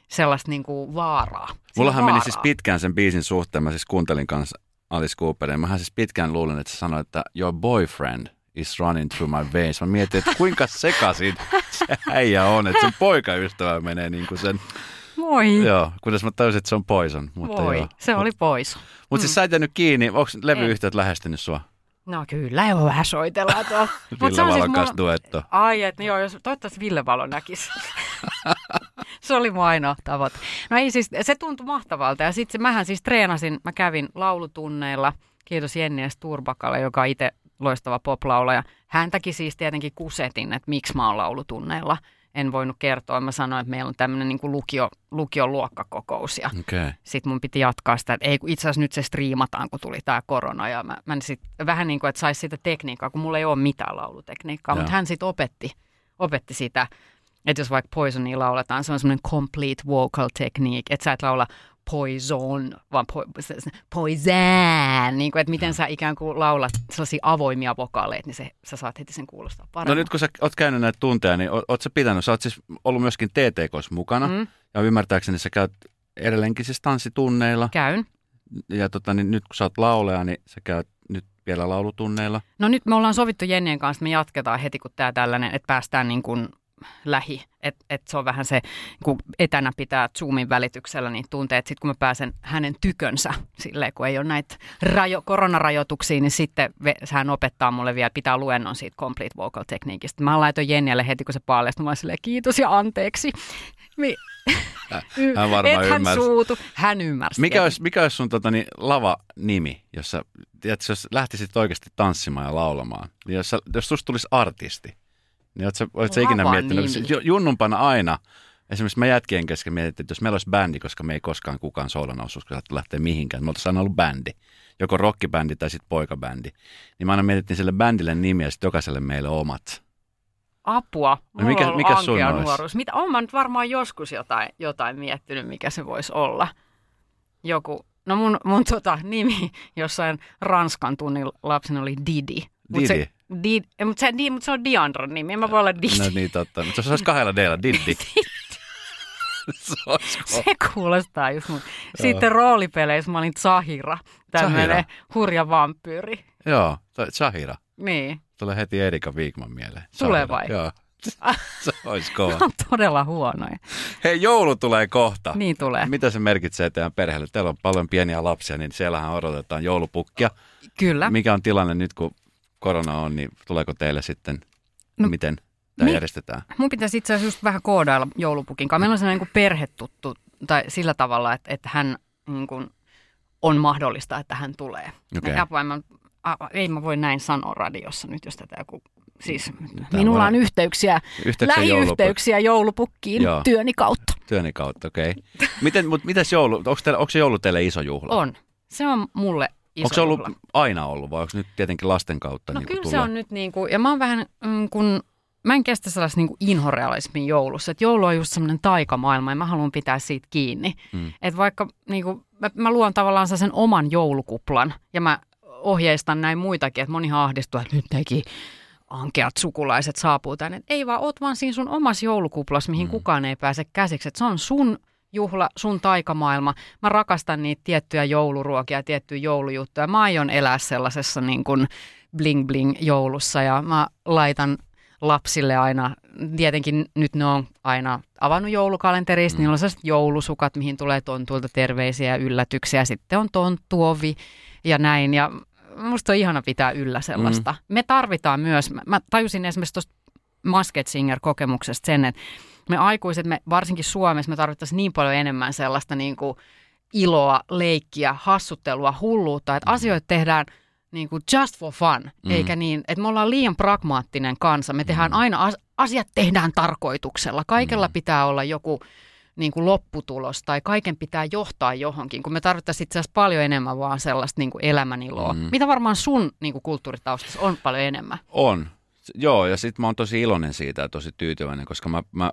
sellaista niin kuin vaaraa. Siinä Mullahan on meni vaaraa. siis pitkään sen biisin suhteen, mä siis kuuntelin kanssa Alice Cooperin. Mähän siis pitkään luulen, että se sanoi, että your boyfriend is running through my veins. Mä mietin, että kuinka sekaisin se äijä on, että sen poikaystävä menee niin kuin sen, Voi, joo, kunnes mä tajusin, että se on poison. Mutta voi. joo. Se oli pois. Mutta siis sä et jäänyt kiinni, onko levyyhtiöt lähestynyt sua? No kyllä, jo vähän soitellaan tuolla. <laughs> Ville siis Valon kanssa mun- duetto. Ai, että joo, jos toivottavasti Ville Valo näkisi. <laughs> se oli mun ainoa tavoite. No ei siis, se tuntui mahtavalta. Ja sitten mähän siis treenasin, mä kävin laulutunneilla. Kiitos Jenni S. Turbakalle, joka itse loistava poplaulaja. Häntäkin siis tietenkin kusetin, että miksi mä oon laulutunneilla. En voinut kertoa. Mä sanoin, että meillä on tämmöinen niin lukio, lukion luokkakokous. Ja. Okay. sitten mun piti jatkaa sitä, että ei itse asiassa nyt se striimataan, kun tuli tämä korona. Ja mä, mä sit, vähän niin kuin, että saisi sitä tekniikkaa, kun mulla ei ole mitään laulutekniikkaa, mutta hän sitten opetti, opetti sitä, että jos vaikka Poisonia lauletaan, se on semmoinen complete vocal technique, että sä et laula poison, vaan po, poison, niin kuin, että miten sä ikään kuin laulat sellaisia avoimia vokaaleita, niin se, sä saat heti sen kuulostaa No paremmin. nyt kun sä oot käynyt näitä tunteja, niin o- oot sä pitänyt, sä oot siis ollut myöskin TTKs mukana. Mm, Ja ymmärtääkseni sä käyt edelleenkin siis tanssitunneilla. käyn. Ja tota, niin nyt kun sä oot laulaja, niin sä käyt nyt vielä laulutunneilla. No nyt me ollaan sovittu Jennien kanssa, että me jatketaan heti kun tämä tällainen, että päästään niin kuin lähi. Että et se on vähän se, kun etänä pitää Zoomin välityksellä niin tuntee, että sitten kun mä pääsen hänen tykönsä, silleen kun ei ole näitä rajo, koronarajoituksia, niin sitten ve, hän opettaa mulle vielä, pitää luennon siitä complete vocal tekniikistä. Mä laitoin Jennielle heti, kun se paljastui, mä silleen, kiitos ja anteeksi. Mi- <laughs> hän varmaan et hän ymmärsi. suutu. Hän ymmärsi. Mikä olisi, mikä olisi sun tota, niin, lava-nimi, jos sä, tiedätkö, jos lähtisit oikeasti tanssimaan ja laulamaan? Niin jos, sä, jos susta tulisi artisti, niin oot sä, oot sä ikinä miettinyt, ju- junnumpana aina, esimerkiksi me jätkien kesken mietittiin, että jos meillä olisi bändi, koska me ei koskaan kukaan soolona olisi uskallettu lähteä mihinkään, me oltaisiin aina ollut bändi, joko rockibändi tai sitten poikabändi, niin me aina mietittiin sille bändille nimiä ja sitten jokaiselle meille omat. Apua. No mikä- Mulla on mikä ollut sun ankea olisi? nuoruus. Mitä, on mä nyt varmaan joskus jotain, jotain miettinyt, mikä se voisi olla. Joku, no mun, mun tota, nimi jossain Ranskan tunnin lapsena oli Didi. Mut Didi? Se, Didi, mutta se, di, mut se on Diandron nimi, mä voi olla Didi. No niin totta, mutta se olisi kahdella deillä, Diddi. <laughs> se kuulostaa just mun. Sitten roolipeleissä mä olin Zahira, tämmöinen hurja vampyyri. Joo, Zahira. Niin, Tulee heti Erika Viikman mieleen. Tulee Zahira, vai? Joo. <laughs> Se olisi kova. on todella huonoja. Hei, joulu tulee kohta. Niin tulee. Mitä se merkitsee teidän perheelle? Teillä on paljon pieniä lapsia, niin siellähän odotetaan joulupukkia. Kyllä. Mikä on tilanne nyt, kun korona on, niin tuleeko teille sitten, no, miten tämä mi- järjestetään? Mun pitäisi itse asiassa just vähän koodailla joulupukin kanssa. Meillä on sellainen niin perhetuttu, tai sillä tavalla, että, että hän niin kuin, on mahdollista, että hän tulee. Ja apua, mä, a, ei mä voi näin sanoa radiossa nyt, jos tätä joku... Siis Tää minulla on yhteyksiä, Yhteyksiä lähiyhteyksiä joulupukkiin Joo. työni kautta. Työni kautta, okei. Okay. Miten, mutta mitäs joulu, onko, teillä, onko se joulu teille iso juhla? On. Se on mulle iso onko se ollut juhla. aina ollut vai onko nyt tietenkin lasten kautta? No niin kyllä kuin se on nyt niin kuin, ja mä oon vähän mm, kun, mä en kestä sellaista niin kuin inhorealismin joulussa. Että joulu on just semmoinen taikamaailma ja mä haluan pitää siitä kiinni. Mm. Että vaikka niin kuin, mä, mä luon tavallaan sen oman joulukuplan ja mä ohjeistan näin muitakin, että moni ahdistuu, että nyt teki ankeat sukulaiset saapuu tänne. Et Ei vaan, oot vaan siinä sun omassa joulukuplas, mihin mm. kukaan ei pääse käsiksi. Et se on sun juhla, sun taikamaailma. Mä rakastan niitä tiettyjä jouluruokia, tiettyjä joulujuttuja. Mä aion elää sellaisessa niin kuin bling bling joulussa ja mä laitan lapsille aina, tietenkin nyt ne on aina avannut joulukalenterista, mm. niillä on sellaiset joulusukat, mihin tulee tontulta terveisiä ja yllätyksiä, sitten on tonttuovi ja näin ja musta on ihana pitää yllä sellaista. Mm. Me tarvitaan myös, mä- tajusin esimerkiksi tuosta Masked Singer-kokemuksesta sen, että me aikuiset, me varsinkin Suomessa, me tarvittaisiin niin paljon enemmän sellaista niin kuin iloa, leikkiä, hassuttelua, hulluutta, että asioita tehdään niin kuin just for fun, mm. eikä niin, että me ollaan liian pragmaattinen kansa. Me tehdään aina, as- asiat tehdään tarkoituksella. Kaikella mm. pitää olla joku niin kuin lopputulos tai kaiken pitää johtaa johonkin, kun me tarvittaisiin itse asiassa paljon enemmän vaan sellaista niin kuin elämäniloa. Mm. Mitä varmaan sun niin kuin kulttuuritaustassa on paljon enemmän? On. Joo, ja sitten mä oon tosi iloinen siitä ja tosi tyytyväinen, koska mä, mä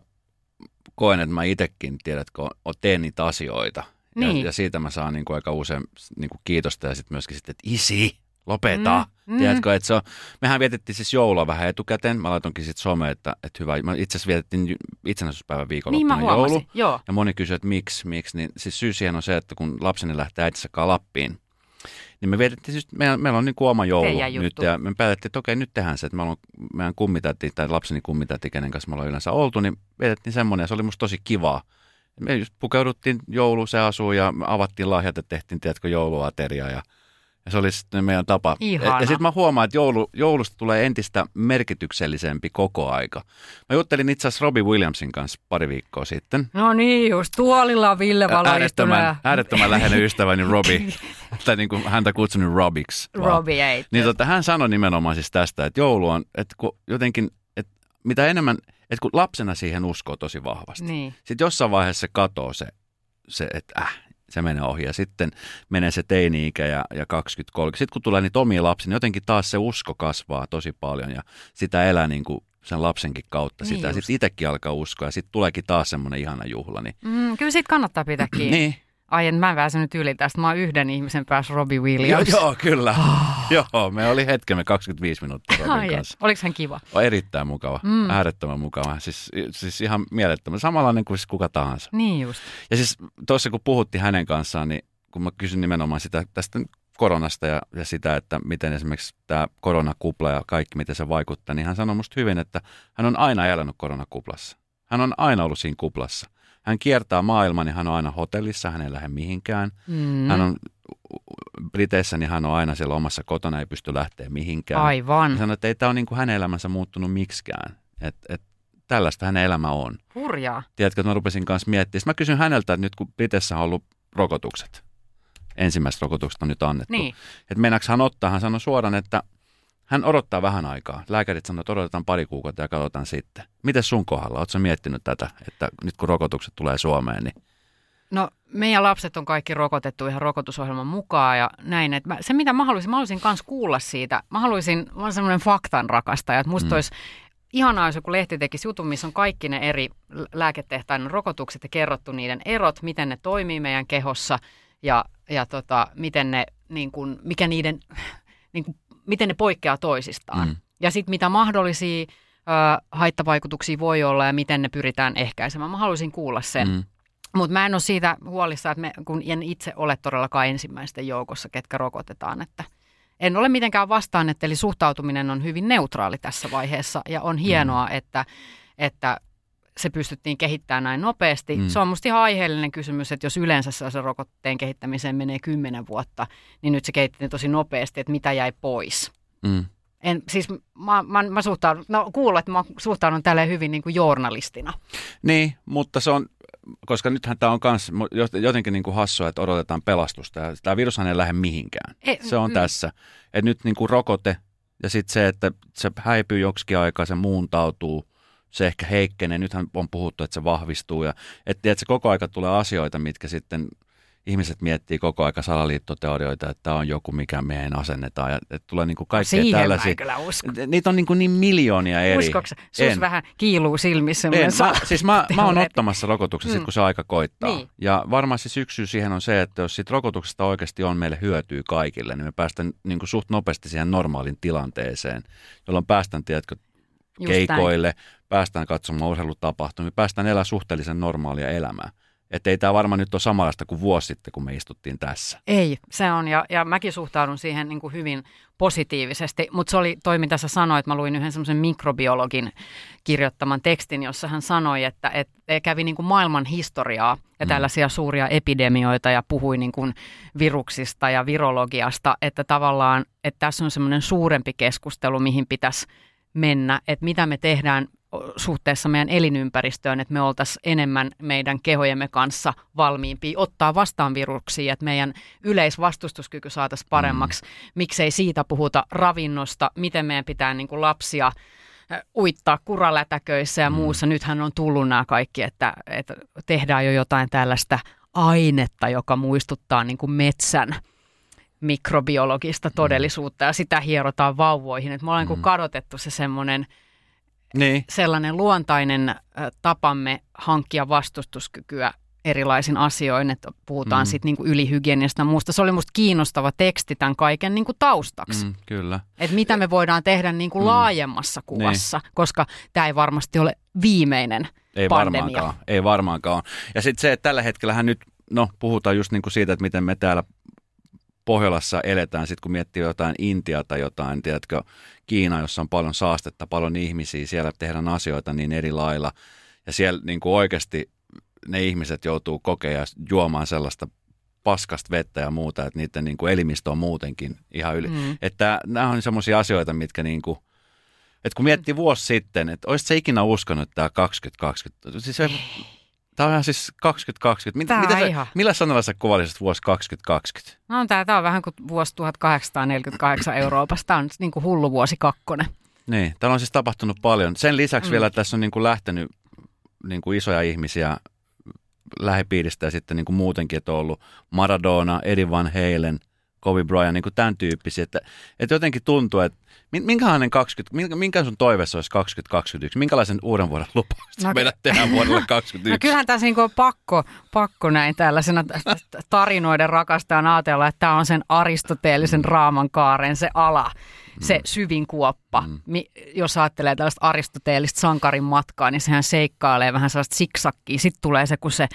koen, että mä itsekin, tiedätkö, teen niitä asioita. Niin. Ja, ja siitä mä saan niin kuin aika usein niin kuin kiitosta ja sitten myöskin sitten, että isi, lopeta. Mm, Mm. Tiedätkö, että se on, mehän vietettiin siis joulua vähän etukäteen. Mä laitoinkin sitten some, että, että hyvä. Mä itse asiassa vietettiin itsenäisyyspäivän Niin viikonloppuna huomasin, joulu. joo. Ja moni kysyy, että miksi, miksi. Niin siis syy siihen on se, että kun lapseni lähtee äitinsä kanssa Lappiin, niin me vietettiin siis, meillä, meillä on niin kuin oma joulu Teidän nyt. juttu. Ja me päätettiin, että okei, nyt tehdään se, että meillä on meidän kummitäti tai lapseni kummitäti, kenen kanssa me ollaan yleensä oltu, niin vietettiin semmoinen ja se oli musta tosi kivaa. Me just pukeuduttiin joulu, se asuu ja me avattiin lahjat ja tehtiin, tiedätkö, jouluateria ja, Ja se oli sitten meidän tapa. Ihana. Ja, ja sitten mä huomaan, että joulu, joulusta tulee entistä merkityksellisempi koko aika. Mä juttelin itse asiassa Robbie Williamsin kanssa pari viikkoa sitten. No niin just, tuolilla on Ville Valo äärettömän, äärettömän läheinen ystäväni Robbie, <laughs> tai niin kuin häntä kutsunut Robiksi. Robbie ei. Niin tota, hän sanoi nimenomaan siis tästä, että joulu on, että kun jotenkin, että mitä enemmän, että kun lapsena siihen uskoo tosi vahvasti. Niin. Sitten jossain vaiheessa se katoo se, se että äh, se menee ohi ja sitten menee se teini-ikä ja, ja 20-30. Sitten kun tulee niitä omia lapsia, niin jotenkin taas se usko kasvaa tosi paljon ja sitä elää niin kuin sen lapsenkin kautta Niin sitä. just. Sitten itsekin alkaa uskoa ja sitten tuleekin taas semmoinen ihana juhla. Niin, Mm, kyllä siitä kannattaa pitää kiinni. niin. Ai, en mä en pääse nyt yli tästä. Mä oon yhden ihmisen päässä Robbie Joo, Williams. joo, kyllä. joo, me oli hetkemme 25 minuuttia Robin Ai, kanssa. Oliko hän kiva? On erittäin mukava, mm. äärettömän mukava. Siis, siis ihan mielettömän, samanlainen kuin siis kuka tahansa. Niin just. Ja siis tuossa kun puhuttiin hänen kanssaan, niin kun mä kysyn nimenomaan sitä tästä koronasta ja, ja sitä, että miten esimerkiksi tämä koronakupla ja kaikki, miten se vaikuttaa, niin hän sanoi musta hyvin, että hän on aina elänyt koronakuplassa. Hän on aina ollut siinä kuplassa. Hän kiertää maailmaa, niin hän on aina hotellissa, hän ei lähde mihinkään. Mm. Hän on Briteissä, niin hän on aina siellä omassa kotona, ei pysty lähteä mihinkään. Aivan. Hän sanoi, että ei tämä ole niin kuin hänen elämänsä muuttunut miksikään. Että et, tällaista hänen elämä on. Hurjaa. Tiedätkö, että mä rupesin kanssa miettimään. Sitten mä kysyn häneltä, että nyt kun Briteissä on ollut rokotukset, ensimmäiset rokotukset on nyt annettu. Niin. Että hän ottaa, hän sanoi suoraan, että hän odottaa vähän aikaa. Lääkärit sanoo, että odotetaan pari kuukautta ja katsotaan sitten. Miten sun kohdalla? Oletko miettinyt tätä, että nyt kun rokotukset tulee Suomeen, niin No meidän lapset on kaikki rokotettu ihan rokotusohjelman mukaan ja näin. Että mä, se mitä mä haluaisin, mä haluaisin myös kuulla siitä. Mä haluaisin, mä olen semmoinen faktan rakastaja, että musta mm. olisi ihanaa, jos joku lehti tekisi jutun, missä on kaikki ne eri lääketehtaiden rokotukset ja kerrottu niiden erot, miten ne toimii meidän kehossa ja, ja tota, miten ne, niin kuin, mikä niiden, <laughs> niin kuin, miten ne poikkeaa toisistaan. Mm. Ja sitten mitä mahdollisia ö, haittavaikutuksia voi olla ja miten ne pyritään ehkäisemään. Mä haluaisin kuulla sen. mm, Mutta mä en ole siitä huolissa, että me, kun en itse ole todellakaan ensimmäisten joukossa, ketkä rokotetaan. Että en ole mitenkään vastaan, että eli suhtautuminen on hyvin neutraali tässä vaiheessa ja on hienoa, mm. että, että se pystyttiin kehittämään näin nopeasti. Mm. Se on musta ihan aiheellinen kysymys, että jos yleensä se rokotteen kehittämiseen menee kymmenen vuotta, niin nyt se kehitettiin tosi nopeasti, että mitä jäi pois. mm. En, siis mä, mä, mä suhtaudun, no kuulla, että mä suhtaudun tälleen hyvin niin kuin journalistina. Niin, mutta se on, koska nythän tämä on myös jotenkin niin kuin hassua, että odotetaan pelastusta. Tämä virushan ei lähde mihinkään. E- Se on mm. tässä. Et nyt niin kuin rokote ja sitten se, että se häipyy joksikin aikaa, se muuntautuu, se ehkä heikkenee. Nythän on puhuttu, että se vahvistuu. Ja että et se koko aika tulee asioita, mitkä sitten ihmiset miettii koko aika salaliittoteorioita, että tämä on joku, mikä meidän asennetaan. Ja että tulee niin kuin kaikkea Siihen mä tällaisia. en kyllä usko. Niitä on niin, kuin niin miljoonia eri. Uskoksi? Sus vähän kiiluu silmissä. En, mä, siis mä, mä oon ottamassa rokotuksen sit, Mm. kun se aika koittaa. Niin. Ja varmaan se syksy siihen on se, että jos siitä rokotuksesta oikeasti on meille hyötyä kaikille, niin me päästään niin kuin suht nopeasti siihen normaalin tilanteeseen, jolloin päästään, tiedätkö, Just keikoille, päästään katsomaan urheilutapahtumia, päästään elämään suhteellisen normaalia elämää. Että ei tämä varmaan nyt ole samanlaista kuin vuosi sitten, kun me istuttiin tässä. Ei, se on, ja, ja mäkin suhtaudun siihen niin kuin hyvin positiivisesti, mutta se oli, toi mitä sä sanoit, mä luin yhden semmoisen mikrobiologin kirjoittaman tekstin, jossa hän sanoi, että, että kävi niin kuin maailman historiaa ja Mm. tällaisia suuria epidemioita ja puhui niin kuin viruksista ja virologiasta, että tavallaan, että tässä on semmoinen suurempi keskustelu, mihin pitäisi mennä, että mitä me tehdään suhteessa meidän elinympäristöön, että me oltaisiin enemmän meidän kehojemme kanssa valmiimpia ottaa vastaan viruksia, että meidän yleisvastustuskyky saataisiin paremmaksi. Mm. Miksei siitä puhuta ravinnosta, miten meidän pitää niin kuin lapsia uittaa kuralätäköissä ja Mm. muussa. Nythän on tullut nämä kaikki, että, että tehdään jo jotain tällaista ainetta, joka muistuttaa niin kuin metsän mikrobiologista todellisuutta ja sitä hierotaan vauvoihin. Et me ollaan mm. Mm. kadotettu se semmoinen Niin. sellainen luontainen tapamme hankkia vastustuskykyä erilaisin asioin, että puhutaan Mm. sitten niinku ylihygieniasta ja muusta. Se oli musta kiinnostava teksti tämän kaiken niinku taustaksi. Mm. Kyllä. Että mitä me voidaan tehdä niinku Mm. mm. laajemmassa kuvassa, niin. koska tämä ei varmasti ole viimeinen Ei pandemia. varmaankaan. Ei varmaankaan. Ja sitten se, että tällä hetkellähän nyt, no puhutaan just niin kuin siitä, että miten me täällä Pohjolassa eletään, sitten kun miettii jotain Intiaa tai jotain, tiedätkö, Kiina, jossa on paljon saastetta, paljon ihmisiä, siellä tehdään asioita niin eri lailla. Ja siellä niin kuin oikeasti ne ihmiset joutuu kokea juomaan sellaista paskasta vettä ja muuta, että niiden niin kuin elimistö on muutenkin ihan yli. Mm. Että nämä on semmoisia asioita, mitkä niin kuin, että kun miettii vuosi sitten, että olisit se ikinä uskonut, että tämä 2020, siis se, tämä on ihan siis 2020. Mitä, mitä sä, ihan- millä sanalla sä kuvailisit vuosi 2020? No tää, tää on vähän kuin vuosi 1848 Euroopassa. Tämä on niin kuin hullu vuosi kakkonen. Niin, täällä on siis tapahtunut paljon. Sen lisäksi Mm. mm. vielä tässä on niin kuin lähtenyt niin kuin isoja ihmisiä lähipiiristä ja sitten niin kuin muutenkin, että on ollut Maradona, Eddie Van Halen, Kobe Bryant, niin kuin tämän tyyppisiä. Että, että jotenkin tuntuu, että min- minkälainen 20, minkä, minkä sun toive se olisi 2021? Minkälaisen uuden vuoden lupauksen No no, meidät tehdään vuodelle <laughs> No 2021? kyllähän tässä niin on pakko, pakko näin tällaisena tarinoiden rakastajan ajatella, että tämä on sen aristoteellisen raaman kaaren se ala, se syvin kuoppa. Mi- jos ajattelee tällaista aristoteellista sankarin matkaa, niin sehän seikkailee vähän sellaista siksakkiä. Sitten tulee se, kun se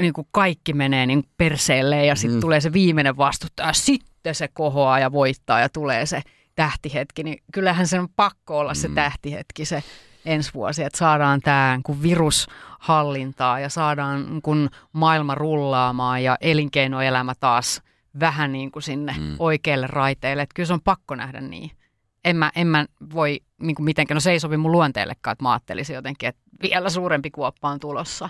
niin kuin kaikki menee niin perseelle ja sitten tulee se viimeinen vastuttaja. Sitten se kohoaa ja voittaa ja tulee se tähtihetki. Niin kyllähän sen on pakko olla se tähtihetki se ensi vuosi, että saadaan tämä kun virus hallintaa ja saadaan kun maailma rullaamaan ja elinkeinoelämä taas vähän niin kuin sinne mm. oikeille raiteille. Että kyllä se on pakko nähdä niin. En mä, en mä voi niin kuin mitenkään, no se ei sovi mun luonteellekaan, että mä ajattelisin jotenkin, että vielä suurempi kuoppa on tulossa.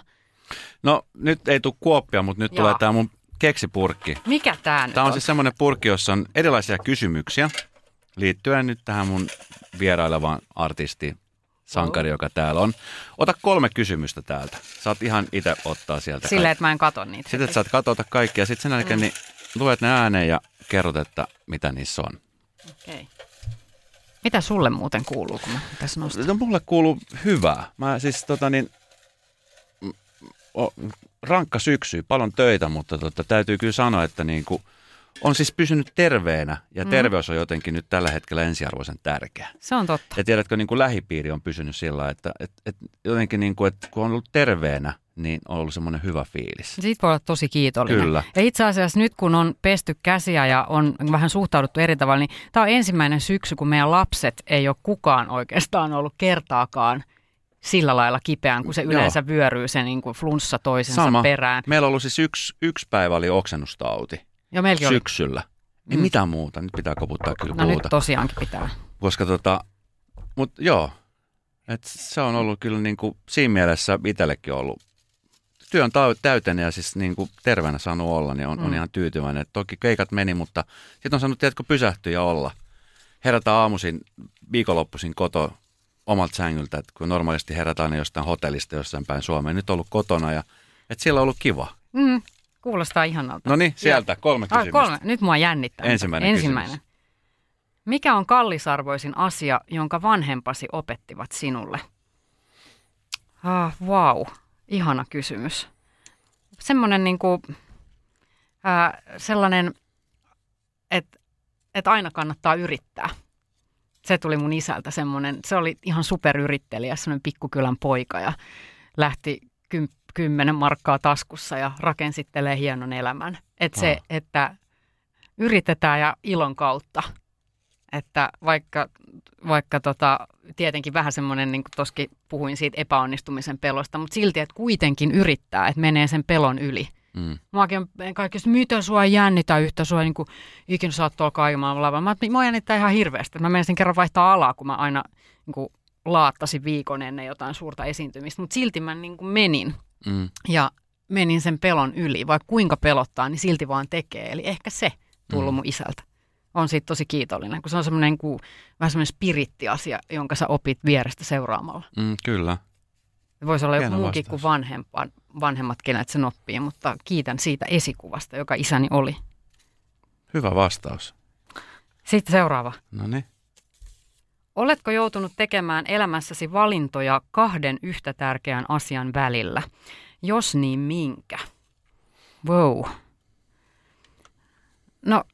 No nyt ei tule kuoppia, mutta nyt Jaa. tulee tämä mun keksipurkki. Mikä tämä nyt Tämä on on? siis semmoinen purkki, jossa on erilaisia kysymyksiä liittyen nyt tähän mun vierailevaan artisti sankari, joka täällä on. Ota kolme kysymystä täältä. Saat ihan itse ottaa sieltä. Silleen, kaikki. että mä en katso niitä. Sitten että saat katsota kaikkia. Sitten sen jälkeen niin luet ne ääneen ja kerrot, että mitä niissä on. Okei. Mitä sulle muuten kuuluu, kun mä tässä nostan? No, mulle kuuluu hyvää. Mä siis tota niin, o, rankka syksy, paljon töitä, mutta tota, täytyy kyllä sanoa, että niin kuin, on siis pysynyt terveenä ja Mm. terveys on jotenkin nyt tällä hetkellä ensiarvoisen tärkeä. Se on totta. Ja tiedätkö, niin kuin lähipiiri on pysynyt sillä että et, et jotenkin niin kuin, että kun on ollut terveenä, niin on ollut semmoinen hyvä fiilis. Siitä voi olla tosi kiitollinen. Kyllä. Ja itse asiassa nyt kun on pesty käsiä ja on vähän suhtauduttu eri tavalla, niin tämä on ensimmäinen syksy, kun meidän lapset ei ole kukaan oikeastaan ollut kertaakaan sillä lailla kipeään, kun se Joo. yleensä vyöryy se niin kuin flunssa toisensa Sama. perään. Meillä on ollut siis yksi, yksi päivä oli oksennustauti Ja meilläkin oli. syksyllä. Ei Mm. mitään muuta, nyt pitää koputtaa kyllä No nyt puuta. tosiaankin pitää. Koska tota, mutta joo, et se on ollut kyllä niin kuin siinä mielessä itsellekin ollut työn täytenä ja siis niin kuin terveenä saanut olla, niin on, mm. on ihan tyytyväinen. Et toki keikat meni, mutta sitten on saanut, tiedätkö, pysähtyä ja olla. Herätä aamuisin, viikonloppuisin koto omalta sängyltä, että kun normaalisti herätään aina jostain hotellista jossain päin Suomeen. Nyt on ollut kotona ja että siellä on ollut kiva. Mm, kuulostaa ihanalta. No niin, sieltä kolme Ah, kysymystä. kolme. Nyt mua jännittää. Ensimmäinen Ensimmäinen. kysymys. Mikä on kallisarvoisin asia, jonka vanhempasi opettivat sinulle? Ah, wow. Ihana kysymys. Semmoinen niinku, ää, sellainen, että et aina kannattaa yrittää. Se tuli mun isältä semmoinen, se oli ihan superyrittelijä, semmoinen pikkukylän poika ja lähti kym, kymmenen markkaa taskussa ja rakensittelee hienon elämän. Että se, että yritetään ja ilon kautta. Että vaikka, vaikka tota, tietenkin vähän semmoinen, niin kuin toskin puhuin siitä epäonnistumisen pelosta, mutta silti, että kuitenkin yrittää, että menee sen pelon yli. Mm. Muakin on kaikista, mitä sua ei jännitä yhtä, sua niin kuin, ikinä saat tuolla kaikilla lavalla. Mä, mua jännittää ihan hirveästi. Mä menisin kerran vaihtaa alaa, kun mä aina niin kuin, laattasin viikon ennen jotain suurta esiintymistä, mutta silti mä niin kuin menin Mm. ja menin sen pelon yli. Vaikka kuinka pelottaa, niin silti vaan tekee. Eli ehkä se tullut Mm. mun isältä. On siitä tosi kiitollinen, kun se on semmoinen kuin, vähän semmoinen spirittiasia, jonka sä opit vierestä seuraamalla. Mm, kyllä. Voisi olla joku muukin kuin vanhempa, vanhemmat, kenet sen oppii, mutta kiitän siitä esikuvasta, joka isäni oli. Hyvä vastaus. Sitten seuraava. No niin. Oletko joutunut tekemään elämässäsi valintoja kahden yhtä tärkeän asian välillä? Jos niin, minkä? Wow. No,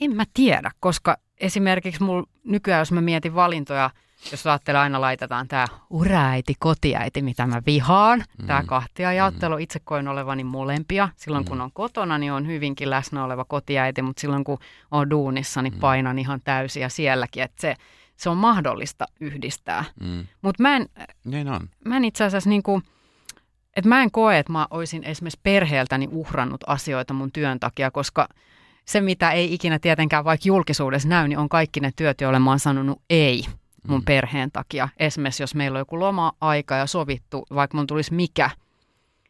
en mä tiedä, koska esimerkiksi mulla nykyään, jos mä mietin valintoja, jos ajattelee aina laitetaan tämä uraäiti, kotiäiti, mitä mä vihaan, mm. tämä kahtia jaottelu, itse koen olevani molempia. Silloin kun on kotona, niin on hyvinkin läsnä oleva kotiäiti, mutta silloin kun on duunissa, niin painan ihan täysin ja sielläkin, että se, se on mahdollista yhdistää. Mm. Mutta mä en, Niin on. mä en itse asiassa niinku, että mä en koe, että mä olisin esimerkiksi perheeltäni uhrannut asioita mun työn takia, koska se, mitä ei ikinä tietenkään vaikka julkisuudessa näy, niin on kaikki ne työt, joille mä oon sanonut ei mun mm. perheen takia. Esimerkiksi jos meillä on joku loma-aika ja sovittu, vaikka mun tulisi mikä,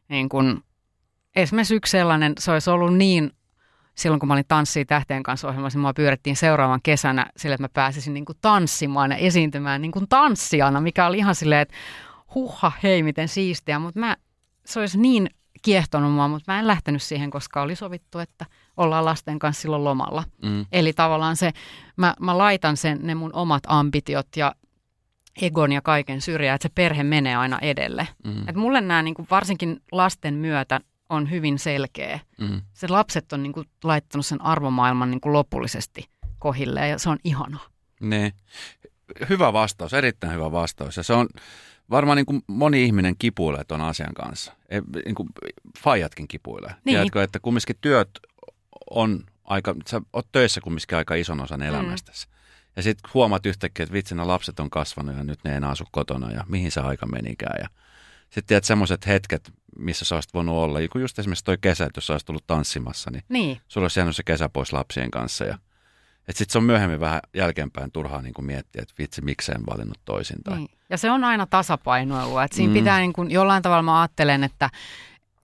niin kun, esimerkiksi yksi sellainen, se olisi ollut niin silloin kun mä olin Tanssii tähteen kanssa ohjelmassa, niin mua pyydettiin seuraavan kesänä sille, että mä pääsisin niin kuin tanssimaan ja esiintymään niin kuin tanssijana, mikä oli ihan silleen, että huha, hei, miten siistiä, mutta mä, se olisi niin kiehtonut mua, mutta mä en lähtenyt siihen, koska oli sovittu, että ollaan lasten kanssa silloin lomalla. Mm. Eli tavallaan se, mä, mä laitan sen, ne mun omat ambitiot ja egon ja kaiken syrjään, että se perhe menee aina edelle. Mm. Et mulle nämä niin kuin varsinkin lasten myötä on hyvin selkeä. Mm. Se lapset on niin kuin, laittanut sen arvomaailman niin kuin lopullisesti kohille ja se on ihana. Ne. Hyvä vastaus, erittäin hyvä vastaus. Ja se on varmaan niin kuin moni ihminen kipuilee tuon asian kanssa. E, niin kuin faijatkin kipuilee. Niin. Tiedätkö, että kumminkin työt on aika, sä oot töissä kumminkin aika ison osan elämästäsi. Mm. Ja sitten huomaat yhtäkkiä, että vitsi, lapset on kasvanut ja nyt ne ei enää asu kotona ja mihin se aika menikään. Ja sitten tiedät semmoiset hetket, missä sä olisit voinut olla. Joku just esimerkiksi toi kesä, että jos sä olisit tullut tanssimassa, niin, niin. sulla olisi jäänyt se kesä pois lapsien kanssa. Ja, että sitten se on myöhemmin vähän jälkeenpäin turhaa niin kuin miettiä, että vitsi, miksi en valinnut toisin. Tai... Niin. Ja se on aina tasapainoilua. Että siinä mm. pitää niin kuin, jollain tavalla mä ajattelen, että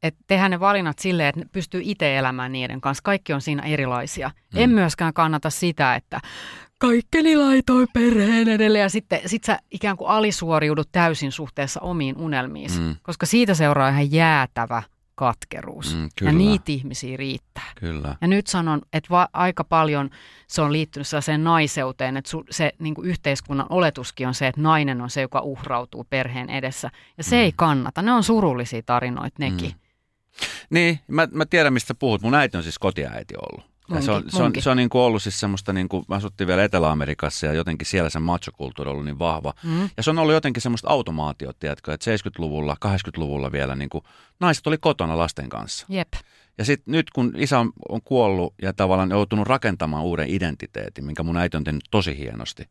että tehdään ne valinnat silleen, että ne pystyy itse elämään niiden kanssa. Kaikki on siinä erilaisia. Mm. En myöskään kannata sitä, että kaikkeni laitoin perheen edelle ja sitten sit sä ikään kuin alisuoriudut täysin suhteessa omiin unelmiin, mm. koska siitä seuraa ihan jäätävä katkeruus. Mm, ja niitä ihmisiä riittää. Kyllä. Ja nyt sanon, että va- aika paljon se on liittynyt sellaiseen naiseuteen, että su- se niin kuin yhteiskunnan oletuskin on se, että nainen on se, joka uhrautuu perheen edessä. Ja se mm. ei kannata. Ne on surullisia tarinoita nekin. Mm. Niin, mä, mä tiedän mistä puhut. Mun äiti on siis kotiäiti ollut. Munkin, se on, se on, se on niin kuin ollut siis semmoista, niin kuin, mä asuttiin vielä Etelä-Amerikassa ja jotenkin siellä se machokulttuuri on ollut niin vahva. Mm. Ja se on ollut jotenkin semmoista automaatiota, tiedätkö, että 70-luvulla, 80-luvulla vielä niin kuin, naiset oli kotona lasten kanssa. Jep. Ja sitten nyt kun isä on, on kuollut ja tavallaan joutunut rakentamaan uuden identiteetin, minkä mun äiti on tehnyt tosi hienosti.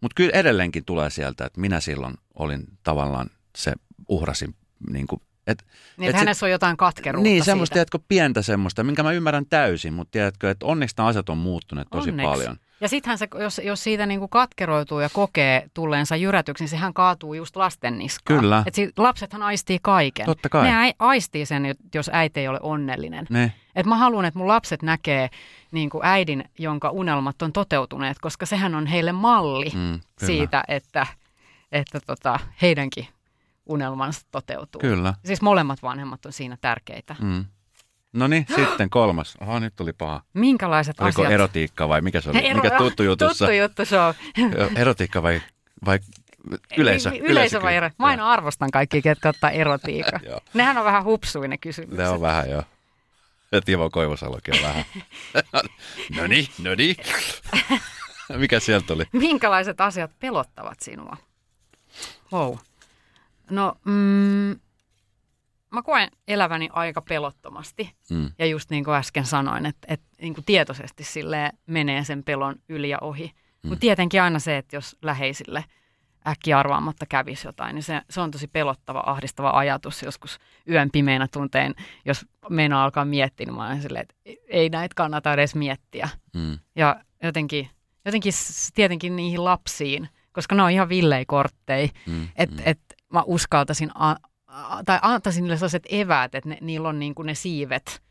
Mutta kyllä edelleenkin tulee sieltä, että minä silloin olin tavallaan se uhrasin niin kuin et, niin, et hänessä on jotain katkeruutta Niin, semmoista, tiedätkö, pientä semmoista, minkä mä ymmärrän täysin, mutta tiedätkö, että onneksi asiat on muuttuneet tosi onneksi. paljon. Ja sittenhän se, jos, jos siitä niin kuin katkeroituu ja kokee tulleensa jyrätyksi, niin sehän kaatuu just lasten niskaan. Kyllä. Et si- lapsethan aistii kaiken. Totta kai. Ne aistii sen, jos äiti ei ole onnellinen. Ne. Et mä haluan, että mun lapset näkee niin kuin äidin, jonka unelmat on toteutuneet, koska sehän on heille malli mm, siitä, että, että tota, heidänkin unelmansa toteutuu. Kyllä. Siis molemmat vanhemmat on siinä tärkeitä. Mm. No niin, <gasps> sitten kolmas. Oho, nyt tuli paha. Minkälaiset Oliko asiat? erotiikka vai mikä se oli? <laughs> Ero, mikä tuttu jutussa? Tuttu juttu se on. erotiikka vai, vai yleisö? Yleisö, yleisö vai ero? Mä aina arvostan kaikki, ketkä ottaa erotiikka. <laughs> Nehän on vähän hupsuja ne kysymykset. Ne on vähän joo. Ja Timo Koivusalokin on vähän. <laughs> no niin, no niin. Mikä sieltä oli? Minkälaiset asiat pelottavat sinua? Wow. No, mm, mä koen eläväni aika pelottomasti. Mm. Ja just niin kuin äsken sanoin, että, että niin kuin tietoisesti sille menee sen pelon yli ja ohi. Mm. Mutta tietenkin aina se, että jos läheisille äkkiä arvaamatta kävisi jotain, niin se, se on tosi pelottava, ahdistava ajatus joskus yön pimeänä tunteen, jos meinaa alkaa miettiä, niin mä olen silleen, että ei näitä kannata edes miettiä. Mm. Ja jotenkin, jotenkin tietenkin niihin lapsiin, koska ne on ihan villei-kortteja, mm. että mm. et, mä uskaltaisin, a, a, tai antaisin niille sellaiset eväät, että ne, niillä on niin kuin ne siivet,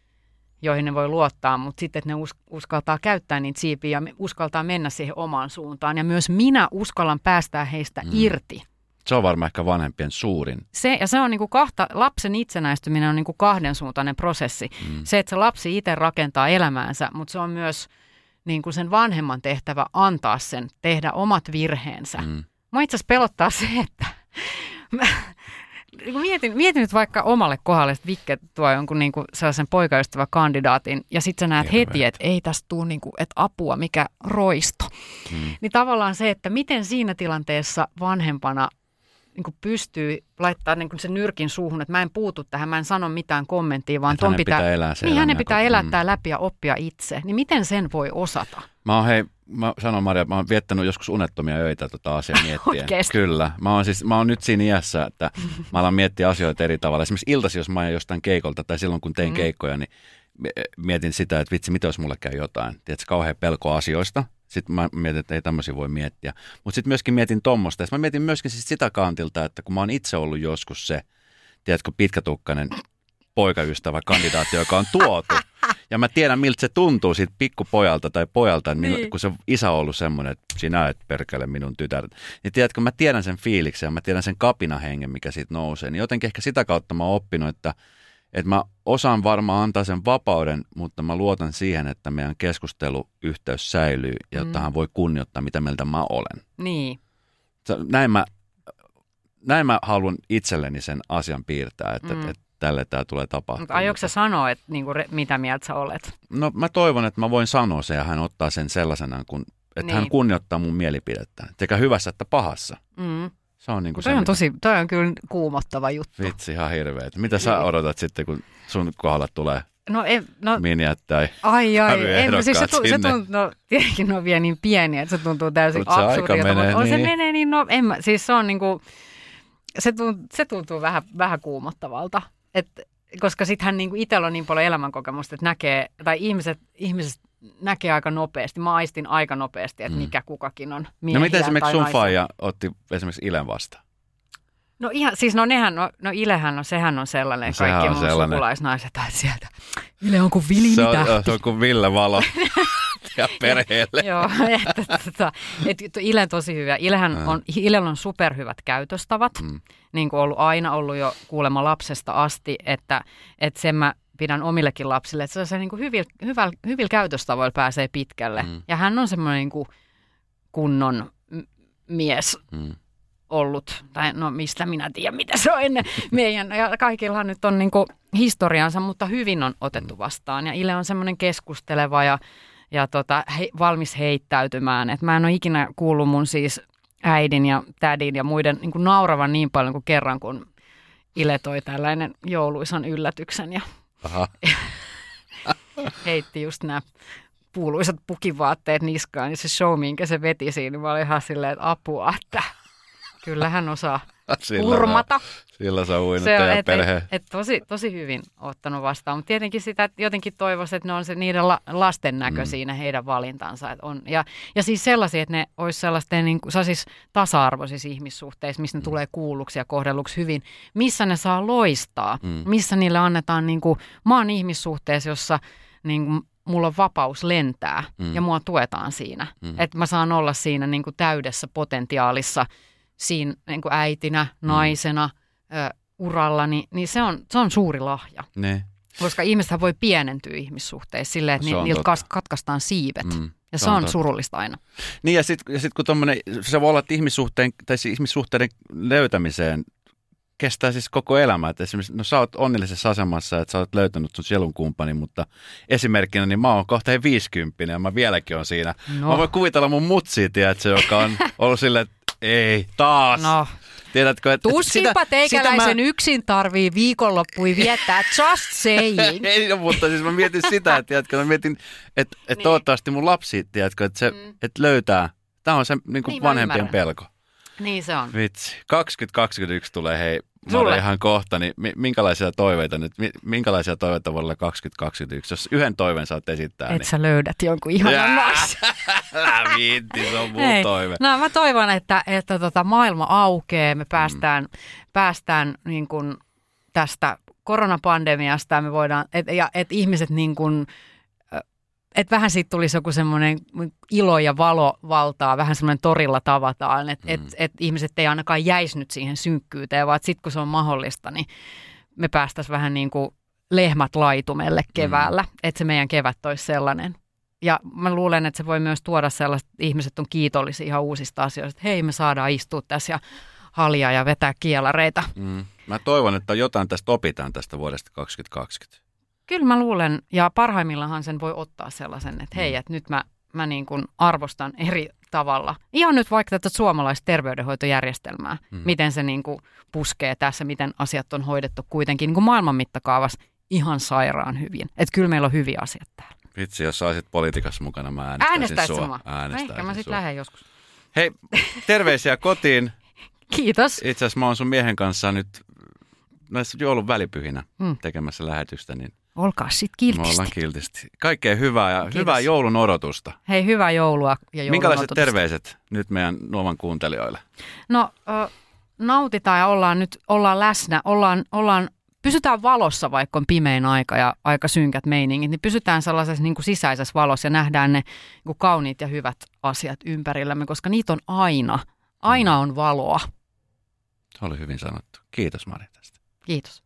joihin ne voi luottaa, mutta sitten, että ne us, uskaltaa käyttää niitä siipiä ja uskaltaa mennä siihen omaan suuntaan. Ja myös minä uskallan päästää heistä mm. irti. Se on varmaan ehkä vanhempien suurin. Se, ja se on niin kuin kahta, lapsen itsenäistyminen on niin kuin kahdensuuntainen prosessi. Mm. Se, että se lapsi itse rakentaa elämäänsä, mutta se on myös niin kuin sen vanhemman tehtävä antaa sen, tehdä omat virheensä. Mm. Mä itse asiassa pelottaa se, että mä, mietin, mietin nyt vaikka omalle kohdalle, että Vikke tuo jonkun niin kuin sellaisen poikaystävä kandidaatin ja sitten sä näet Hirveet. heti, että ei tästä tule niin kuin, että apua, mikä roisto. Hmm. Niin tavallaan se, että miten siinä tilanteessa vanhempana niin kuin pystyy laittaa niin kuin sen nyrkin suuhun, että mä en puutu tähän, mä en sano mitään kommenttia, vaan ton pitää, pitää elää niin hänen pitää elää mm. läpi ja oppia itse. Niin miten sen voi osata? Mä oon hei, mä sanon Maria, mä oon viettänyt joskus unettomia öitä tota asiaa <laughs> miettien. Kyllä. Mä oon, siis, mä oon nyt siinä iässä, että mä alan miettiä asioita eri tavalla. Esimerkiksi iltasi, jos mä oon jostain keikolta tai silloin kun tein mm. keikkoja, niin mietin sitä, että vitsi, mitä jos mulle käy jotain. Tiedätkö, kauhean pelko asioista. Sitten mä mietin, että ei tämmöisiä voi miettiä. Mutta sitten myöskin mietin tuommoista. Mä mietin myöskin siis sitä kantilta, että kun mä oon itse ollut joskus se, tiedätkö, pitkätukkainen poikaystävä kandidaatti, joka on tuotu. Ja mä tiedän, miltä se tuntuu siitä pikkupojalta tai pojalta, niin. kun se isä on ollut semmoinen, että sinä et perkele minun tytär. Niin tiedätkö, mä tiedän sen fiiliksen ja mä tiedän sen kapinahengen, mikä siitä nousee. Niin jotenkin ehkä sitä kautta mä oon oppinut, että, että mä osaan varmaan antaa sen vapauden, mutta mä luotan siihen, että meidän keskusteluyhteys säilyy, jotta mm. hän voi kunnioittaa, mitä mieltä mä olen. Niin. Näin mä, näin mä haluan itselleni sen asian piirtää, että, mm. että tälle tämä tulee tapahtumaan. Mutta aiotko sä sanoa, että niinku, mitä mieltä sä olet? No mä toivon, että mä voin sanoa sen ja hän ottaa sen sellaisena, kun, että niin. hän kunnioittaa mun mielipidettä. Sekä hyvässä että pahassa. Mm. Se on, niin kuin toi, se, on tosi, toi on kyllä kuumottava juttu. Vitsi, ihan hirveet. Mitä sä niin. odotat sitten, kun sun kohdalla tulee No, en, no Miniät tai Ai ai, en, siis se, se tuntuu, no tietenkin ne on vielä niin pieniä, että se tuntuu täysin absurdilta, mutta on niin. se menee niin, no en mä, siis se on niin kuin, se tuntuu, se tuntuu vähän, vähän kuumottavalta. Et, koska sittenhän niin itsellä on niin paljon elämänkokemusta, että näkee, tai ihmiset, ihmiset näkee aika nopeasti. Mä aistin aika nopeasti, että mm. mikä kukakin on No miten esimerkiksi sun faija otti esimerkiksi Ilen vastaan? No ihan, siis no nehän, no, no Ilehän, no sehän on sellainen, no, kaikki on mun sellainen. sukulaisnaiset tai sieltä. Ile on kuin Vili se on, se on kuin Ville Valo <laughs> ja perheelle. Joo, että, tota, että, että Ile on tosi hyvä. Ilehän on, Ile on superhyvät käytöstavat, mm. niin kuin ollut aina ollut jo kuulemma lapsesta asti, että, että sen mä pidän omillekin lapsille, että se niin kuin hyvillä, hyvillä, hyvillä käytöstavoilla pääsee pitkälle. Mm. Ja hän on semmoinen niin kuin kunnon mies. Mm ollut, tai no mistä minä tiedän, mitä se on ennen meidän, ja kaikillahan nyt on niin kuin historiansa, mutta hyvin on otettu mm. vastaan, ja Ile on semmoinen keskusteleva ja, ja tota, he, valmis heittäytymään, että mä en ole ikinä kuullut mun siis äidin ja tädin ja muiden niin kuin nauravan niin paljon kuin kerran, kun Ile toi tällainen jouluisan yllätyksen ja, Aha. <laughs> heitti just nämä kuuluisat pukivaatteet niskaan, ja se show, minkä se veti siinä, niin mä olin ihan silleen, että apua, että Kyllä hän osaa <laughs> sillä urmata. sillä saa uinut et, perhe. Et, et, tosi, tosi hyvin ottanut vastaan, mutta tietenkin sitä että jotenkin toivoisi, että ne on se niiden la, lasten näkö mm. siinä heidän valintansa. Et on, ja, ja siis sellaisia, että ne olisi sellaisten niin kuin, siis tasa-arvoisissa ihmissuhteissa, missä ne mm. tulee kuulluksi ja kohdelluksi hyvin, missä ne saa loistaa, mm. missä niille annetaan, niin kuin, mä oon ihmissuhteessa, jossa niin kuin, mulla on vapaus lentää mm. ja mua tuetaan siinä. Mm. Että mä saan olla siinä niin kuin täydessä potentiaalissa – siinä niin kuin äitinä, mm. naisena, mm. ö, uralla, niin, niin se, on, se on suuri lahja. Ne. Koska ihmiset voi pienentyä ihmissuhteissa silleen, että ni, niiltä totta. katkaistaan siivet. Mm. Ja se, se on, on surullista aina. Niin ja sitten ja sit kun tommonen, se voi olla, että ihmissuhteen, tai siis ihmissuhteiden löytämiseen kestää siis koko elämä. Että esimerkiksi, no sä oot onnellisessa asemassa, että sä oot löytänyt sun sielun kumppani, mutta esimerkkinä, niin mä oon kohta 50 ja mä vieläkin on siinä. No. Mä voin kuvitella mun mutsi, tiedätkö, joka on <laughs> ollut silleen, että ei, taas. No. Tiedätkö, että Tussinpa sitä, teikäläisen sitä mä... yksin tarvii viikonloppui viettää, <laughs> just saying. ei, no, mutta siis mä mietin sitä, että tiedätkö, mä mietin, että, että niin. toivottavasti mun lapsi, tiedätkö, että se mm. että löytää. Tämä on se niin kuin niin, vanhempien pelko. Niin se on. Vitsi. 2021 tulee hei Sulle. ihan kohta, niin minkälaisia toiveita nyt, minkälaisia toiveita vuodelle 2021, jos yhden toiveen saat esittää? Et niin... sä löydät jonkun ihanan naisen. <laughs> Viitti, se on Hei. toive. No mä toivon, että, että tota maailma aukeaa, me päästään, mm. päästään niin kuin tästä koronapandemiasta ja me voidaan, et, ja et ihmiset niin kuin, että vähän siitä tulisi joku semmoinen ilo ja valo valtaa, vähän semmoinen torilla tavataan, että mm. et, et ihmiset ei ainakaan jäisi nyt siihen synkkyyteen, vaan sitten kun se on mahdollista, niin me päästäisiin vähän niin kuin lehmät laitumelle mm. keväällä, mm. että se meidän kevät olisi sellainen. Ja mä luulen, että se voi myös tuoda sellaiset, että ihmiset on kiitollisia ihan uusista asioista, että hei me saadaan istua tässä ja haljaa ja vetää kielareita. Mm. Mä toivon, että jotain tästä opitaan tästä vuodesta 2020. Kyllä mä luulen, ja parhaimmillaan sen voi ottaa sellaisen, että hei, mm. että nyt mä, mä niin kuin arvostan eri tavalla. Ihan nyt vaikka tätä suomalaista terveydenhoitojärjestelmää, mm. miten se niin kuin puskee tässä, miten asiat on hoidettu kuitenkin niin kuin maailman mittakaavassa ihan sairaan hyvin. Että kyllä meillä on hyviä asiat täällä. Vitsi, jos saisit politiikassa mukana, mä äänestäisin Äänestäisit sua. Äänestäisin Ehkä mä sitten lähden joskus. Hei, terveisiä kotiin. <laughs> Kiitos. Itse asiassa mä oon sun miehen kanssa nyt näissä joulun välipyhinä Mm. tekemässä lähetystä, niin Olkaa sit me kiltisti. ollaan kiltisti. Kaikkea hyvää ja Kiitos. hyvää joulun odotusta. Hei, hyvää joulua ja joulun Minkälaiset odotusta. terveiset nyt meidän Nuovan kuuntelijoille? No, nautitaan ja ollaan nyt ollaan läsnä. Ollaan, ollaan, pysytään valossa, vaikka on pimein aika ja aika synkät meiningit, niin pysytään sellaisessa niin kuin sisäisessä valossa ja nähdään ne niin kuin kauniit ja hyvät asiat ympärillämme, koska niitä on aina. Aina on valoa. Se oli hyvin sanottu. Kiitos Mari tästä. Kiitos.